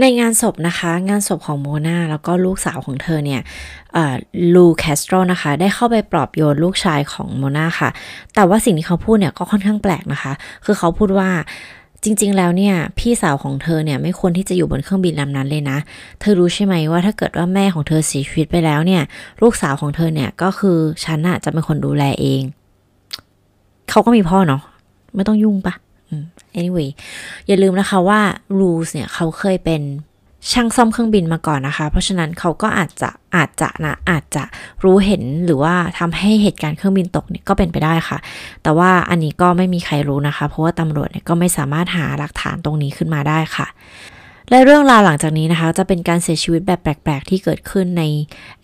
ในงานศพนะคะ งานศพของโมนาแล้วก็ลูกสาวของเธอเนี่ยลูแคสโตรนะคะ ได้เข้าไปปลอบโยนลูกชายของโมนาค่ะ แต่ว่าสิ่งที่เขาพูดเนี่ยก็ค่อนข้างแปลกนะคะ คือเขาพูดว่าจริง ๆ แล้วเนี่ย พี่สาวของเธอเนี่ยไม่ควรที่จะอยู่บนเครื่องบินลำนั้นเลยนะ เธอรู้ใช่ไหมว่าถ้าเกิดว่าแม่ของเธอเสียชีวิตไปแล้วเนี่ย ลูกสาวของเธอเนี่ยก็คือฉันน่ะจะเป็นคนดูแลเอง เขาก็มีพ่อเนาะไม่ต้องยุ่งปะ anyway อย่าลืมนะคะว่า Rules เนี่ยเขาเคยเป็นช่างซ่อมเครื่องบินมาก่อนนะคะ เพราะฉะนั้นเขาก็อาจจะอาจจะนะอาจจะรู้เห็นหรือว่าทำให้เหตุการณ์เครื่องบินตกเนี่ยก็เป็นไปได้ค่ะ แต่ว่าอันนี้ก็ไม่มีใครรู้นะคะ เพราะว่าตำรวจเนี่ยก็ไม่สามารถหาหลักฐานตรงนี้ขึ้นมาได้ค่ะ และเรื่องราวหลังจากนี้นะคะ จะเป็นการเสียชีวิตแบบแปลก ๆ ที่เกิดขึ้นใน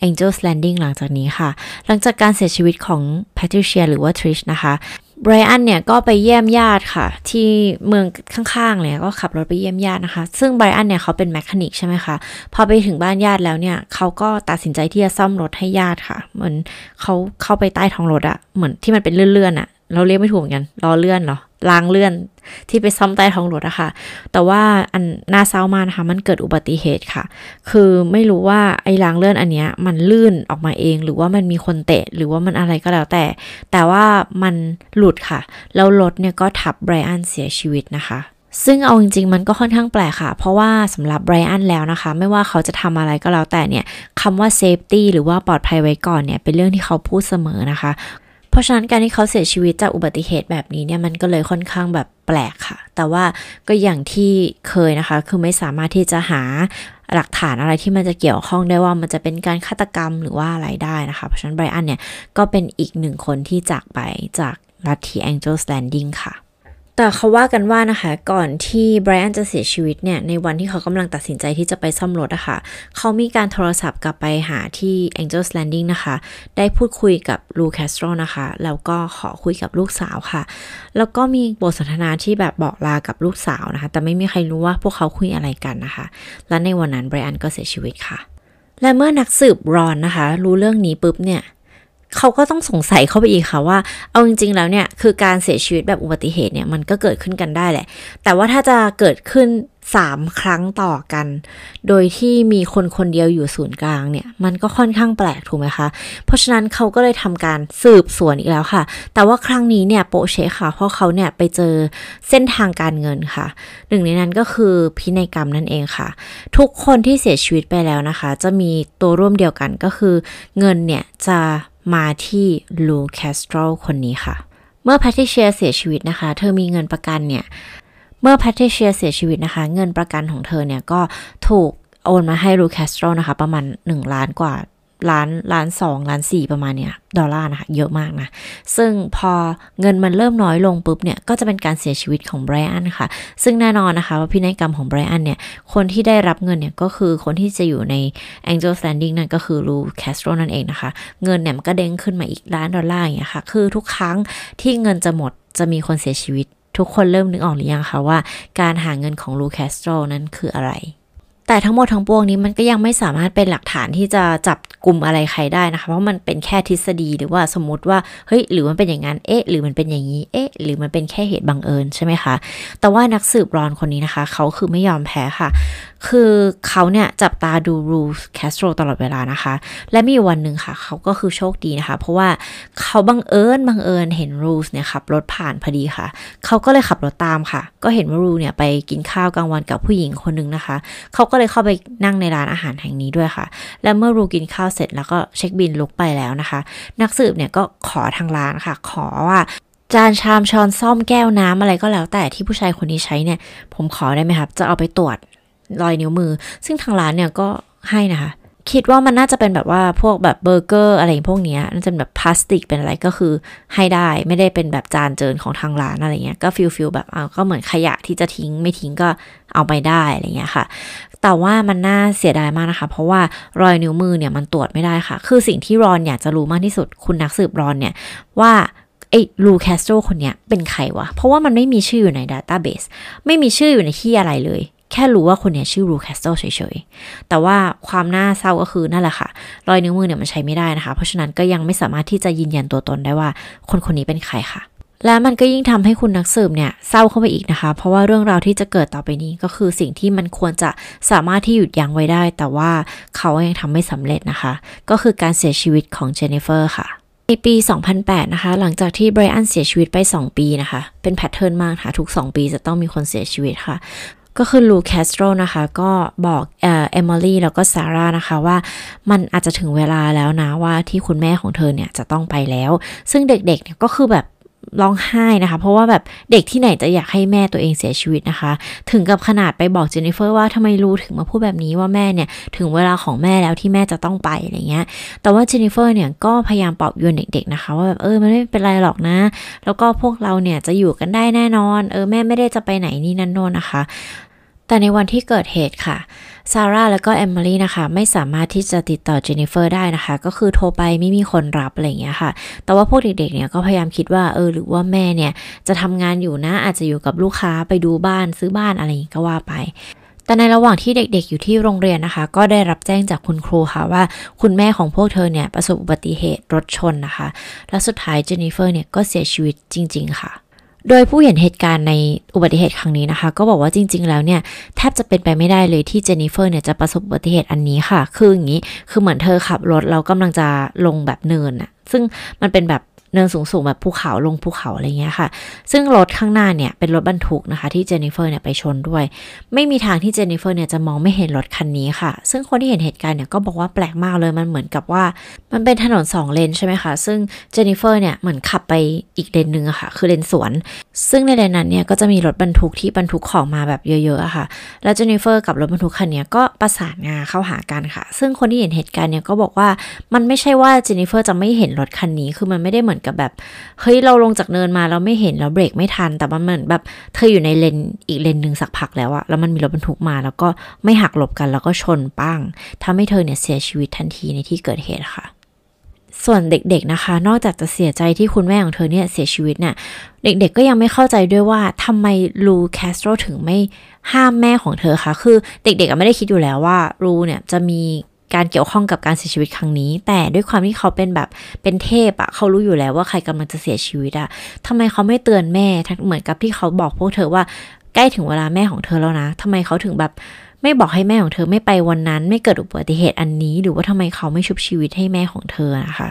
Angel's Landing หลังจากนี้ค่ะ หลังจากการเสียชีวิตของ Patricia หรือว่า Trish นะคะ ไบรอันเนี่ยก็ไปเยี่ยมญาติค่ะ ที่เมืองข้างๆเลยก็ขับรถไปเยี่ยมญาตินะคะ ซึ่งไบรอันเนี่ยเขาเป็นแมคานิกใช่ไหมคะพอไปถึงบ้านญาติแล้วเนี่ยเขาก็ตัดสินใจที่จะซ่อมรถให้ญาติค่ะ เหมือนเขาเข้าไปใต้ท้องรถอะเหมือนที่มันเป็นเลื่อนๆอะเราเรียกไม่ถูกเหมือนกันล้อเลื่อนเหรอรางเลื่อนที่ไปซ่อมใต้ท้องรถอะค่ะ แต่ว่าอันน่าเศร้ามากนะคะ มันเกิดอุบัติเหตุค่ะ คือไม่รู้ว่าไอ้รางเลื่อนอันเนี้ยมันลื่นออกมาเอง หรือว่ามันมีคนเตะ หรือว่ามันอะไรก็แล้วแต่ แต่ว่ามันหลุดค่ะ แล้วรถเนี่ยก็ทับไบรอันเสียชีวิตนะคะซึ่งเอาจริงๆ มันก็ค่อนข้างแปลกค่ะ เพราะว่าสำหรับไบรอันแล้วนะคะ ไม่ว่าเขาจะทำอะไรก็แล้วแต่เนี่ยคำว่าเซฟตี้หรือว่าปลอดภัยไว้ก่อนเนี่ย เป็นเรื่องที่เขาพูดเสมอนะคะ ราะฉะนั้นการที่เขาเสียชีวิตจากอุบัติเหตุแบบนี้เนี่ยมันก็เลยค่อนข้างแบบแปลกค่ะ แต่ว่าก็อย่างที่เคยนะคะ คือไม่สามารถที่จะหาหลักฐานอะไรที่มันจะเกี่ยวข้องได้ว่ามันจะเป็นการฆาตกรรมหรือว่าอะไรได้นะคะ เพราะฉะนั้นไบรอันเนี่ยก็เป็นอีกหนึ่งคนที่จากไปจากลัทธิ Angel's Landing ค่ะ แต่เขาว่ากันว่านะคะ ก่อนที่ไบรอันจะเสียชีวิตเนี่ยในวันที่เขากำลังตัดสินใจที่จะไปซ่อมรถอะค่ะเขามีการโทรศัพท์กลับไปหาที่ Angel's Landing นะคะ ได้พูดคุยกับลูแคสโตรนะคะ แล้วก็ขอคุยกับลูกสาวค่ะ แล้วก็มีบทสนทนาที่แบบบอกลากับลูกสาวนะคะ แต่ไม่มีใครรู้ว่าพวกเขาคุยอะไรกันนะคะ และในวันนั้นไบรอันก็เสียชีวิตค่ะและเมื่อนักสืบรอนนะคะ รู้เรื่องนี้ปุ๊บเนี่ย เขาก็ต้องสงสัยเข้าไปอีกค่ะว่า เอาจริง ๆ แล้วเนี่ยคือการเสียชีวิตแบบอุบัติเหตุเนี่ยมันก็เกิดขึ้นกันได้แหละ แต่ว่าถ้าจะเกิดขึ้นสามครั้งต่อกัน โดยที่มีคนคนเดียวอยู่ศูนย์กลางเนี่ย มันก็ค่อนข้างแปลกถูกไหมคะ เพราะฉะนั้นเขาก็เลยทำการสืบสวนอีกแล้วค่ะ แต่ว่าครั้งนี้เนี่ยโปเชค่ะ เพราะเขาเนี่ยไปเจอเส้นทางการเงินค่ะ หนึ่งในนั้นก็คือพินัยกรรมนั่นเองค่ะ ทุกคนที่เสียชีวิตไปแล้วนะคะ จะมีตัวร่วมเดียวกันก็คือ เงินเนี่ยจะ มาที่ลูแคสโตรคนนี้ค่ะ เมื่อแพทริเชียเสียชีวิตนะคะ เธอมีเงินประกันเนี่ย เมื่อแพทริเชียเสียชีวิตนะคะ เงินประกันของเธอเนี่ยก็ถูกโอนมาให้ลูแคสโตรนะคะ ประมาณ 1 ล้านกว่า ล้านล้านสองล้านสี่ประมาณเนี้ยดอลลาร์นะคะเยอะมากนะ ซึ่งพอเงินมันเริ่มน้อยลงปุ๊บเนี่ย ก็จะเป็นการเสียชีวิตของไบรอันค่ะ ซึ่งแน่นอนนะคะว่าพินัยกรรมของไบรอันเนี่ย คนที่ได้รับเงินเนี่ย ก็คือคนที่จะอยู่ใน Angel's Landing นั่นก็คือลูแคสโตรนั่นเองนะคะ เงินเนี่ยมันก็เด้งขึ้นมาอีกล้านดอลลาร์อย่างเงี้ยค่ะ คือทุกครั้งที่เงินจะหมดจะมีคนเสียชีวิต ทุกคนเริ่มนึกออกหรือยังคะว่า การหาเงินของลูแคสโตรนั้นคืออะไร แต่ทั้งหมดทั้งปวงนี้มันก็ยังไม่สามารถเป็นหลักฐานที่จะจับกลุ่มอะไรใครได้นะคะ เพราะมันเป็นแค่ทฤษฎีหรือว่าสมมติว่าเฮ้ยหรือมันเป็นอย่างนั้นเอ๊ะ หรือมันเป็นอย่างนี้เอ๊ะ หรือมันเป็นแค่เหตุบังเอิญใช่ไหมคะ แต่ว่านักสืบรอนคนนี้นะคะ เขาคือไม่ยอมแพ้ค่ะ คือเขาเนี่ยจับตาดูรูสแคสโตรตลอดเวลานะคะ และมีวันหนึ่งค่ะ เขาก็คือโชคดีนะคะ เพราะว่าเขาบังเอิญบังเอิญเห็นรูสเนี่ยขับรถผ่านพอดีค่ะ เขาก็เลยขับรถตามค่ะ ก็เห็นว่ารูเนี่ยไปกินข้าวกลางวันกับผู้หญิงคนนึงนะคะ เขาก็เลยเข้าไปนั่งในร้านอาหารแห่งนี้ด้วยค่ะ และเมื่อรูกินข้าวเสร็จแล้วก็เช็คบิลลุกไปแล้วนะคะ นักสืบเนี่ยก็ขอทางร้านค่ะ ขอว่าจานชามช้อนซ่อมแก้วน้ำอะไรก็แล้วแต่ที่ผู้ชายคนนี้ใช้เนี่ย ผมขอได้ไหมครับ จะเอาไปตรวจ รอยนิ้วมือ ซึ่งทางร้านเนี่ยก็ให้นะคะ คิดว่ามันน่าจะเป็นแบบว่าพวกแบบเบอร์เกอร์อะไรพวกนี้น่าจะแบบพลาสติกเป็นอะไรก็คือให้ได้ไม่ได้เป็นแบบจานเจินของทางร้านอะไรเงี้ยก็ feel feel แบบเอาก็เหมือนขยะที่จะทิ้งไม่ทิ้งก็เอาไปได้อะไรเงี้ยค่ะแต่ว่ามันน่าเสียดายมากนะคะ เพราะว่ารอยนิ้วมือเนี่ยมันตรวจไม่ได้ค่ะ คือสิ่งที่รอนอยากจะรู้มากที่สุดคุณนักสืบรอนเนี่ยว่าไอ้ลูแคสโตรคนเนี้ยเป็นใครวะ เพราะว่ามันไม่มีชื่ออยู่ในดัตต้าเบสไม่มีชื่ออยู่ในที่อะไรเลย แค่รู้ว่าคนนี้ชื่อรูแคสโตเฉยๆ แต่ว่าความน่าเศร้าก็คือนั่นแหละค่ะ รอยนิ้วมือเนี่ยมันใช้ไม่ได้นะคะ เพราะฉะนั้นก็ยังไม่สามารถที่จะยืนยันตัวตนได้ว่าคนคนนี้เป็นใครค่ะ และมันก็ยิ่งทำให้คุณนักสืบเนี่ยเศร้าเข้าไปอีกนะคะ เพราะว่าเรื่องราวที่จะเกิดต่อไปนี้ก็คือสิ่งที่มันควรจะสามารถที่หยุดยั้งไว้ได้ แต่ว่าเขายังทำไม่สำเร็จนะคะ ก็คือการเสียชีวิตของเจนนิเฟอร์ค่ะในปี 2008 นะคะ หลังจากที่ไบรอันเสียชีวิตไป 2 ปีนะคะ เป็น pattern มากค่ะ ทุก 2 ปีจะต้องมีคนเสียชีวิตค่ะ ก็คือลูแคสโตรนะคะ ก็บอกเอออมิลี่แล้วก็ซาร่านะคะว่ามันอาจจะถึงเวลาแล้วนะว่าที่คุณแม่ของเธอเนี่ยจะต้องไปแล้ว ซึ่งเด็กๆเนี่ยก็คือแบบร้องไห้นะคะ เพราะว่าแบบเด็กที่ไหนจะอยากให้แม่ตัวเองเสียชีวิตนะคะ ถึงกับขนาดไปบอกเจนนิเฟอร์ว่าทำไมลูถึงมาพูดแบบนี้ว่าแม่เนี่ย ถึงเวลาของแม่แล้วที่แม่จะต้องไปอะไรเงี้ย แต่ว่าเจนนิเฟอร์เนี่ยก็พยายามปลอบโยนเด็กๆนะคะ ว่าแบบเออมันไม่เป็นไรหรอกนะ แล้วก็พวกเราเนี่ยจะอยู่กันได้แน่นอน เออแม่ไม่ได้จะไปไหนนี่นั่นโน่นนะคะ แต่ในวันที่เกิดเหตุค่ะซาร่าแล้วก็แอมเบอรี่นะคะ ไม่สามารถที่จะติดต่อเจนนิเฟอร์ได้นะคะ ก็คือโทรไปไม่มีคนรับอะไรอย่างเงี้ยค่ะ แต่ว่าพวกเด็กๆเนี่ยก็พยายามคิดว่าเออหรือว่าแม่เนี่ย จะทำงานอยู่นะอาจจะอยู่กับลูกค้าไปดูบ้านซื้อบ้านอะไรอย่างงี้ก็ว่าไปแต่ในระหว่างที่เด็กๆอยู่ที่โรงเรียนนะคะ ก็ได้รับแจ้งจากคุณครูค่ะว่าคุณแม่ของพวกเธอเนี่ยประสบอุบัติเหตุรถชนนะคะ และสุดท้ายเจนนิเฟอร์เนี่ยก็เสียชีวิตจริง ๆ ค่ะ โดยผู้เห็นเหตุการณ์ในอุบัติเหตุครั้งนี้นะคะ ก็บอกว่าจริง ๆ แล้วเนี่ยแทบจะเป็นไปไม่ได้เลยที่เจนนิเฟอร์เนี่ยจะประสบอุบัติเหตุอันนี้ค่ะ คืออย่างนี้ คือเหมือนเธอขับรถแล้วกำลังจะลงแบบเนินอะซึ่งมันเป็นแบบ เนินสูงๆแบบภูเขาลงภูเขาอะไรเงี้ยค่ะ ซึ่งรถข้างหน้าเนี่ยเป็นรถบรรทุกนะคะที่เจนนิเฟอร์เนี่ยไปชนด้วย ไม่มีทางที่เจนนิเฟอร์เนี่ยจะมองไม่เห็นรถคันนี้ค่ะ ซึ่งคนที่เห็นเหตุการณ์เนี่ยก็บอกว่าแปลกมากเลยมันเหมือนกับว่า มันเป็นถนนสองเลนใช่ไหมคะ ซึ่งเจนนิเฟอร์เนี่ยเหมือนขับไปอีกเลนหนึ่งอะค่ะ คือเลนสวน ซึ่งในเลนนั้นเนี่ยก็จะมีรถบรรทุกที่บรรทุกของมาแบบเยอะๆอะค่ะ แล้วเจนนิเฟอร์กับรถบรรทุกคันนี้ก็ประสานงานเข้าหากันค่ะ ซึ่งคนที่เห็นเหตุการณ์เนี่ยก็บอกว่ามันไม่ใช่ว่าเจนนิเฟอร์จะไม่เห็นรถคันนี้คือมันไม่ได้เหมือนกับแบบเฮ้ยเราลงจากเนินมาเราไม่เห็นเราเบรกไม่ทัน แต่มันเหมือนแบบเธออยู่ในเลนอีกเลนหนึ่งสักพักแล้วอะแล้วมันมีรถบรรทุกมาแล้วก็ไม่หักหลบกันแล้วก็ชนปังทำให้เธอเนี่ยเสียชีวิตทันทีในที่เกิดเหตุค่ะส่วนเด็กๆนะคะ นอกจากจะเสียใจที่คุณแม่ของเธอเนี่ยเสียชีวิตเนี่ยเด็กๆก็ยังไม่เข้าใจด้วยว่าทำไมลูแคสโตรถึงไม่ห้ามแม่ของเธอคะคือเด็กๆไม่ได้คิดอยู่แล้วว่าลูเนี่ยจะมี การเกี่ยวข้องกับการเสียชีวิตครั้งนี้ แต่ด้วยความที่เขาเป็นแบบเป็นเทพอะเขารู้อยู่แล้วว่าใครกำลังจะเสียชีวิตอะทำไมเขาไม่เตือนแม่เหมือนกับที่เขาบอกพวกเธอว่าใกล้ถึงเวลาแม่ของเธอแล้วนะทำไมเขาถึงแบบไม่บอกให้แม่ของเธอไม่ไปวันนั้น ไม่เกิดอุบัติเหตุอันนี้ หรือว่าทำไมเขาไม่ชุบชีวิตให้แม่ของเธอนะคะ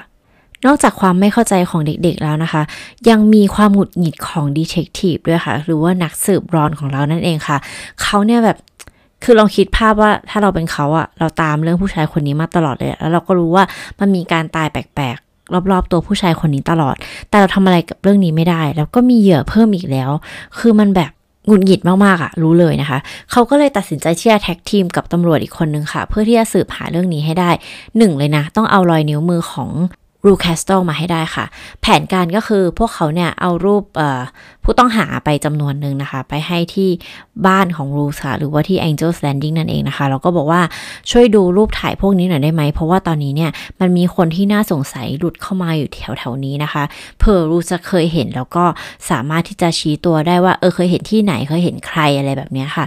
นอกจากความไม่เข้าใจของเด็กๆแล้วนะคะ ยังมีความหงุดหงิดของดีเทคทีฟด้วยค่ะ หรือว่านักสืบรอนของเรานั่นเองค่ะ เขาเนี่ยแบบ คือลองคิดภาพว่าถ้าเราเป็นเขาอะเราตามเรื่องผู้ชายคนนี้มาตลอดเลย แล้วเราก็รู้ว่ามันมีการตายแปลกๆ รอบๆ ตัวผู้ชายคนนี้ตลอด แต่เราทำอะไรกับเรื่องนี้ไม่ได้ แล้วก็มีเหยื่อเพิ่มอีกแล้ว คือมันแบบหงุดหงิดมากๆอะรู้เลยนะคะ เขาก็เลยตัดสินใจที่จะแท็กทีมกับตำรวจอีกคนนึงค่ะ เพื่อที่จะสืบหาเรื่องนี้ให้ได้หนึ่งเลยนะ ต้องเอารอยนิ้วมือของ รูแคสตอลมาให้ได้ค่ะ แผนการก็คือพวกเขาเนี่ยเอารูปผู้ต้องหาไปจำนวนหนึ่งนะคะ ไปให้ที่บ้านของรูค่ะ หรือว่าที่ Angel's Landing นั่นเองนะคะ แล้วก็บอกว่าช่วยดูรูปถ่ายพวกนี้หน่อยได้ไหม เพราะว่าตอนนี้เนี่ยมันมีคนที่น่าสงสัยหลุดเข้ามาอยู่แถวแถวนี้นะคะเพื่อรูจะเคยเห็นแล้วก็สามารถที่จะชี้ตัวได้ว่าเออเคยเห็นที่ไหนเคยเห็นใครอะไรแบบนี้ค่ะ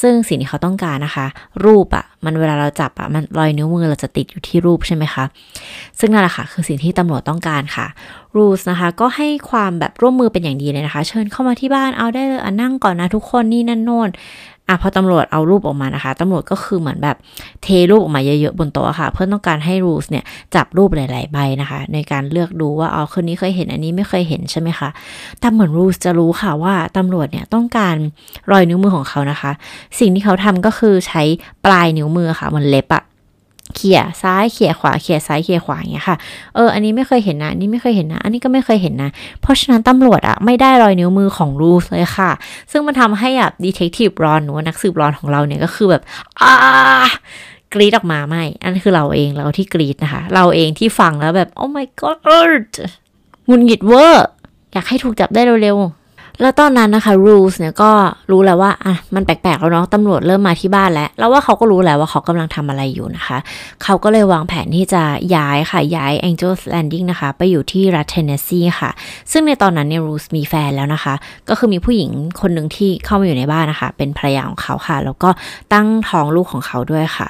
ซึ่งสิ่งที่เขาต้องการนะคะ รูปอะ มันเวลาเราจับอะมันรอยนิ้วมือเราจะติดอยู่ที่รูปใช่ไหมคะ ซึ่งนั่นแหละค่ะคือสิ่งที่ตำรวจต้องการค่ะรูสนะคะ ก็ให้ความแบบร่วมมือเป็นอย่างดีเลยนะคะ เชิญเข้ามาที่บ้านเอาได้เลยนั่งก่อนนะทุกคนนี่นั่นโน่น อะพอตำรวจเอารูปออกมานะคะตำรวจก็คือเหมือนแบบเทรูปออกมาเยอะๆบนโต๊ะค่ะ เพื่อต้องการให้รูสเนี่ยจับรูปหลายๆใบนะคะ ในการเลือกดูว่าอ๋อคนนี้เคยเห็นอันนี้ไม่เคยเห็นใช่ไหมคะแต่เหมือนรูสจะรู้ค่ะว่าตำรวจเนี่ยต้องการรอยนิ้วมือของเขานะคะ สิ่งที่เขาทำก็คือใช้ปลายนิ้วมือค่ะมันเล็บอะ เขี่ยซ้ายเขี่ยขวาเขี่ยซ้ายเขี่ยขวาอย่างเงี้ยค่ะ เออ อันนี้ไม่เคยเห็นนะอันนี้ไม่เคยเห็นนะ อันนี้ก็ไม่เคยเห็นนะ เพราะฉะนั้นตำรวจอะไม่ได้รอยนิ้วมือของรูสเลยค่ะ ซึ่งมันทำให้แบบดีเทคทีฟรอนหรือว่านักสืบรอนของเราเนี่ยก็คือแบบอ่ากรีดออกมาไม่ อันคือเราเองเราที่กรีดนะคะ เราเองที่ฟังแล้วแบบโอ้ my god หงุดหงิดเวอร์ อยากให้ถูกจับได้เร็ว แล้วตอนนั้นนะคะ rules เนี่ยก็รู้แล้วว่าอะมันแปลกๆแล้วเนาะตำรวจเริ่มมาที่บ้านแล้ว แล้วว่าเขาก็รู้แล้วว่าเขากำลังทำอะไรอยู่นะคะ เขาก็เลยวางแผนที่จะย้ายค่ะ ย้าย Angel's Landing นะคะ ไปอยู่ที่รัฐเทนเนสซีค่ะ ซึ่งในตอนนั้นเนี่ย rules มีแฟนแล้วนะคะ ก็คือมีผู้หญิงคนหนึ่งที่เข้ามาอยู่ในบ้านนะคะ เป็นภรรยาของเขาค่ะ แล้วก็ตั้งท้องลูกของเขาด้วยค่ะ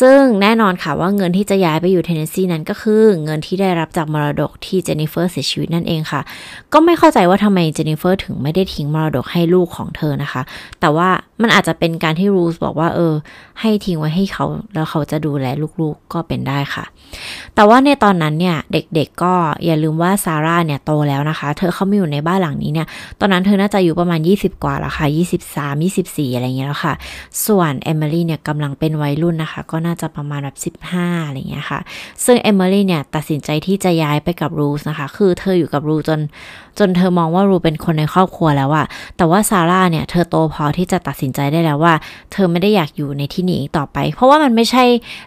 ซึ่งแน่นอนค่ะว่าเงินที่จะย้ายไปอยู่เทนเนสซีนั้นก็คือเงินที่ได้รับจากมรดกที่เจนนิเฟอร์เสียชีวิตนั่นเองค่ะ ก็ไม่เข้าใจว่าทำไมเจนนิเฟอร์ถึงไม่ได้ทิ้งมรดกให้ลูกของเธอนะคะ แต่ว่ามันอาจจะเป็นการที่รูสบอกว่า เออ ให้ทิ้งไว้ให้เขาแล้วเขาจะดูแลลูกๆก็เป็นได้ค่ะ แต่ว่าในตอนนั้นเนี่ยเด็กๆก็อย่าลืมว่าซาร่าเนี่ยโตแล้วนะคะ เธอเขาม่อยู่ในบ้านหลังนี้เนี่ย ตอนนั้นเธอน่าจะอยู่ประมาณ 20 กว่าแล้วค่ะ 23 24 อะไรเงี้ยแล้วค่ะ ส่วนเอมิลี่เนี่ยกำลังเป็นวัยรุ่นนะคะ ก็น่าจะประมาณแบบ15อะไรเงี้ยค่ะ ซึ่งเอมิลี่เนี่ยตัดสินใจที่จะย้ายไปกับรูสนะคะ คือเธออยู่กับรูจนจนเธอมองว่ารูเป็นคนในครอบครัวแล้วอะแต่ว่าซาร่าเนี่ยเธอโตพอที่จะตัดสินใจได้แล้วว่า เธอไม่ได้อยากอยู่ในที่นี้อีกต่อไป เพราะว่ามันไม่ใช่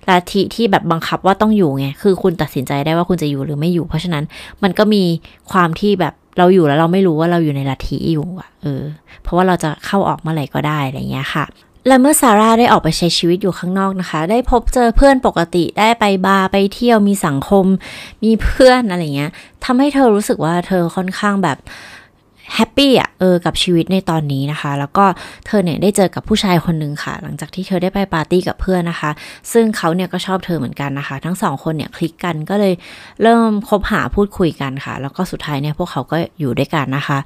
ลัทธิที่แบบบังคับว่าต้องอยู่ไงคือคุณตัดสินใจได้ว่าคุณจะอยู่หรือไม่อยู่ เพราะฉะนั้นมันก็มีความที่แบบเราอยู่แล้วเราไม่รู้ว่าเราอยู่ในลัทธิอยู่อะเออ เพราะว่าเราจะเข้าออกเมื่อไหร่ก็ได้อะไรเงี้ยค่ะและเมื่อซาร่าได้ออกไปใช้ชีวิตอยู่ข้างนอกนะคะ ได้พบเจอเพื่อนปกติ ได้ไปบาร์ไปเที่ยว มีสังคม มีเพื่อนอะไรเงี้ยทำให้เธอรู้สึกว่าเธอค่อนข้างแบบ happy อะเออกับชีวิตในตอนนี้นะคะ แล้วก็เธอเนี่ยได้เจอกับผู้ชายคนหนึ่งค่ะ หลังจากที่เธอได้ไปปาร์ตี้กับเพื่อนนะคะ ซึ่งเขาเนี่ยก็ชอบเธอเหมือนกันนะคะ ทั้งสองคนเนี่ยคลิกกันก็เลยเริ่มคบหาพูดคุยกันค่ะ แล้วก็สุดท้ายเนี่ยพวกเขาก็อยู่ด้วยกันนะคะ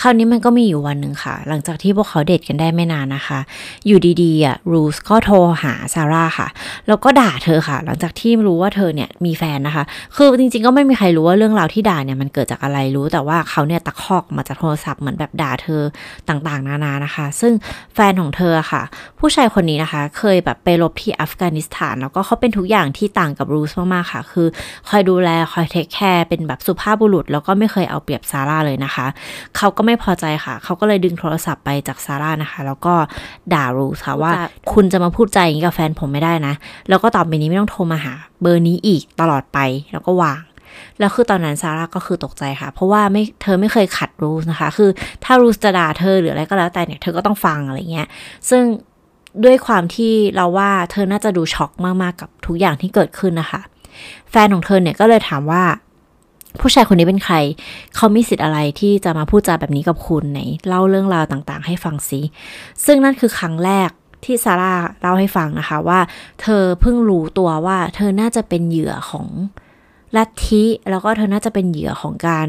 คราวนี้มันก็มีอยู่วันหนึ่งค่ะ หลังจากที่พวกเขาเดทกันได้ไม่นานนะคะ อยู่ดีๆอะลูก็โทรหาซาร่าค่ะแล้วก็ด่าเธอค่ะ หลังจากที่รู้ว่าเธอเนี่ยมีแฟนนะคะ คือจริงๆก็ไม่มีใครรู้ว่าเรื่องราวที่ด่าเนี่ยมันเกิดจากอะไรรู้แต่ว่าเขาเนี่ยตะคอกมาจากโทรศัพท์เหมือนแบบด่าเธอต่างๆ นานานะคะ ซึ่งแฟนของเธอค่ะ ผู้ชายคนนี้นะคะ เคยแบบไปรบที่อัฟกานิสถาน แล้วก็เขาเป็นทุกอย่างที่ต่างกับรูสมากๆค่ะ คือคอยดูแลคอยเทคแคร์เป็นแบบสุภาพบุรุษ แล้วก็ไม่เคยเอาเปรียบซาร่าเลยนะคะ เขาก็ไม่พอใจค่ะ เขาก็เลยดึงโทรศัพท์ไปจากซาร่านะคะ แล้วก็ด่ารูสค่ะว่าคุณจะมาพูดใจอย่างนี้กับแฟนผมไม่ได้นะ แล้วก็ต่อไปนี้ไม่ต้องโทรมาหา เบอร์นี้อีกตลอดไปแล้วก็วาง แล้วคือตอนนั้นซาร่าก็คือตกใจค่ะ เพราะว่าไม่เธอไม่เคยขัดรูสนะคะ คือถ้ารูสจะด่าเธอหรืออะไรก็แล้วแต่เนี่ยเธอก็ต้องฟังอะไรเงี้ย ซึ่งด้วยความที่เราว่าเธอน่าจะดูช็อกมากๆกับทุกอย่างที่เกิดขึ้นนะคะ แฟนของเธอเนี่ยก็เลยถามว่า ผู้ชายคนนี้เป็นใคร เขามีสิทธิ์อะไรที่จะมาพูดจาแบบนี้กับคุณไหนเล่าเรื่องราวต่างๆ ให้ฟังซิซึ่งนั่นคือครั้งแรกที่ซาร่าเล่าให้ฟังนะคะว่า เธอเพิ่งรู้ตัวว่าเธอน่าจะเป็นเหยื่อของ ลัทธิแล้วก็เธอน่าจะเป็นเหยื่อของการ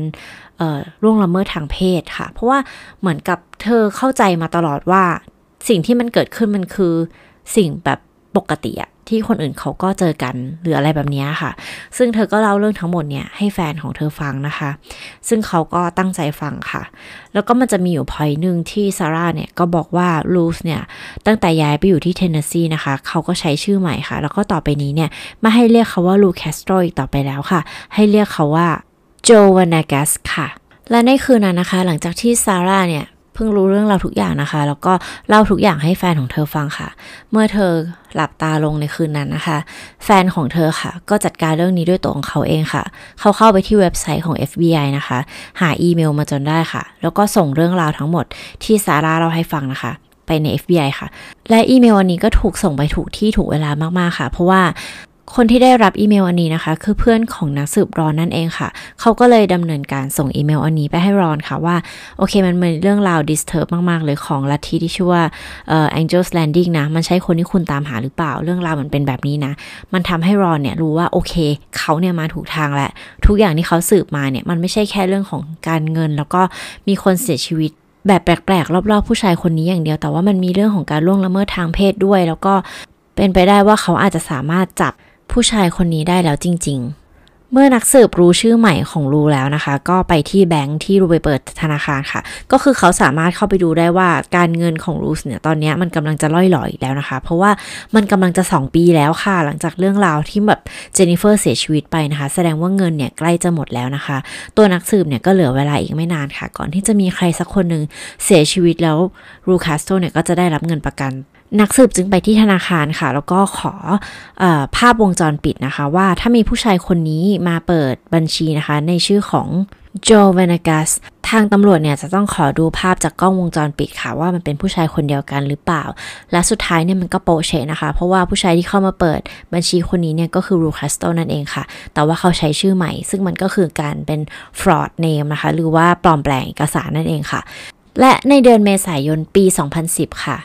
ล่วงละเมิดทางเพศค่ะ เพราะว่าเหมือนกับเธอเข้าใจมาตลอดว่า สิ่งที่มันเกิดขึ้นมันคือสิ่งแบบ ปกติอะที่คนอื่นเขาก็เจอกันหรืออะไรแบบนี้ค่ะ ซึ่งเธอก็เล่าเรื่องทั้งหมดเนี่ยให้แฟนของเธอฟังนะคะ ซึ่งเขาก็ตั้งใจฟังค่ะ แล้วก็มันจะมีอยู่พอยหนึ่งที่ซาร่าเนี่ยก็บอกว่าลูเนี่ยตั้งแต่ย้ายไปอยู่ที่เทนเนสซีนะคะ เขาก็ใช้ชื่อใหม่ค่ะ แล้วก็ต่อไปนี้เนี่ยไม่ให้เรียกเขาว่าลูแคสโตรอีกต่อไปแล้วค่ะ ให้เรียกเขาว่าโจเวเนกัสค่ะและในคืนนั้นนะคะ หลังจากที่ซาร่าเนี่ย เพิ่งรู้เรื่องราวทุกอย่างนะคะ แล้วก็เล่าทุกอย่างให้แฟนของเธอฟังค่ะ เมื่อเธอหลับตาลงในคืนนั้นนะคะ แฟนของเธอค่ะ ก็จัดการเรื่องนี้ด้วยตัวของเขาเองค่ะ เขาเข้าไปที่เว็บไซต์ของ FBI นะคะ หาอีเมลมาจนได้ค่ะ แล้วก็ส่งเรื่องราวทั้งหมดที่ซาร่าเล่าให้ฟังนะคะไปใน FBI ค่ะ และอีเมลอันนี้ก็ถูกส่งไปถูกที่ถูกเวลามาก ๆ ค่ะ เพราะว่า คนที่ได้รับอีเมลอันนี้นะคะ คือเพื่อนของนักสืบรอนนั่นเองค่ะ เขาก็เลยดำเนินการส่งอีเมลอันนี้ไปให้รอนค่ะว่า โอเคมันเป็นเรื่องราว disturb มาก ๆ เลยของลัทธิที่ชื่อว่าเอ่อ Angel's Landing นะ มันใช่คนที่คุณตามหาหรือเปล่า เรื่องราวมันเป็นแบบนี้นะ มันทำให้รอนเนี่ยรู้ว่าโอเค เขาเนี่ยมาถูกทางแล้ว ทุกอย่างที่เขาสืบมาเนี่ยมันไม่ใช่แค่เรื่องของการเงิน แล้วก็มีคนเสียชีวิตแบบแปลกๆ รอบๆ ผู้ชายคนนี้อย่างเดียวแต่ว่ามันมีเรื่องของการล่วงละเมิดทางเพศด้วย แล้วก็เป็นไปได้ว่าเขาอาจจะสามารถจับ ผู้ชายคนนี้ได้แล้วจริง ๆ เมื่อนักสืบรู้ชื่อใหม่ของรูแล้วนะคะ ก็ไปที่แบงค์ที่รูไปเปิดธนาคารค่ะ ก็คือเขาสามารถเข้าไปดูได้ว่าการเงินของรูสเนี่ยตอนนี้มันกำลังจะล่อยหลอยแล้วนะคะ เพราะว่ามันกำลังจะ 2 ปีแล้วค่ะ หลังจากเรื่องราวที่แบบเจนนิเฟอร์เสียชีวิตไปนะคะ แสดงว่าเงินเนี่ยใกล้จะหมดแล้วนะคะ ตัวนักสืบเนี่ยก็เหลือเวลาอีกไม่นานค่ะ ก่อนที่จะมีใครสักคนหนึ่งเสียชีวิตแล้วรูคาสโตเนี่ยก็จะได้รับเงินประกัน นักสืบจึงไปที่ธนาคารค่ะ แล้วก็ขออภาพวงจรปิดนะคะ ว่าถ้ามีผู้ชายคนนี้มาเปิดบัญชีนะคะ ในชื่อของโจเวนากัสทางตำรวจเนี่ยจะต้องขอดูภาพจากกล้องวงจรปิดค่ะ ว่ามันเป็นผู้ชายคนเดียวกันหรือเปล่า และสุดท้ายเนี่ยมันก็โปเชนะคะ เพราะว่าผู้ชายที่เข้ามาเปิดบัญชีคนนี้เนี่ยก็คือรูคัสโตนั่นเองค่ะ แต่ว่าเขาใช้ชื่อใหม่ ซึ่งมันก็คือการเป็น fraud name นะคะ หรือว่าปลอมแปลงเอกสารนั่นเองค่ะและในเดือนเมษายนปี 2010 ค่ะ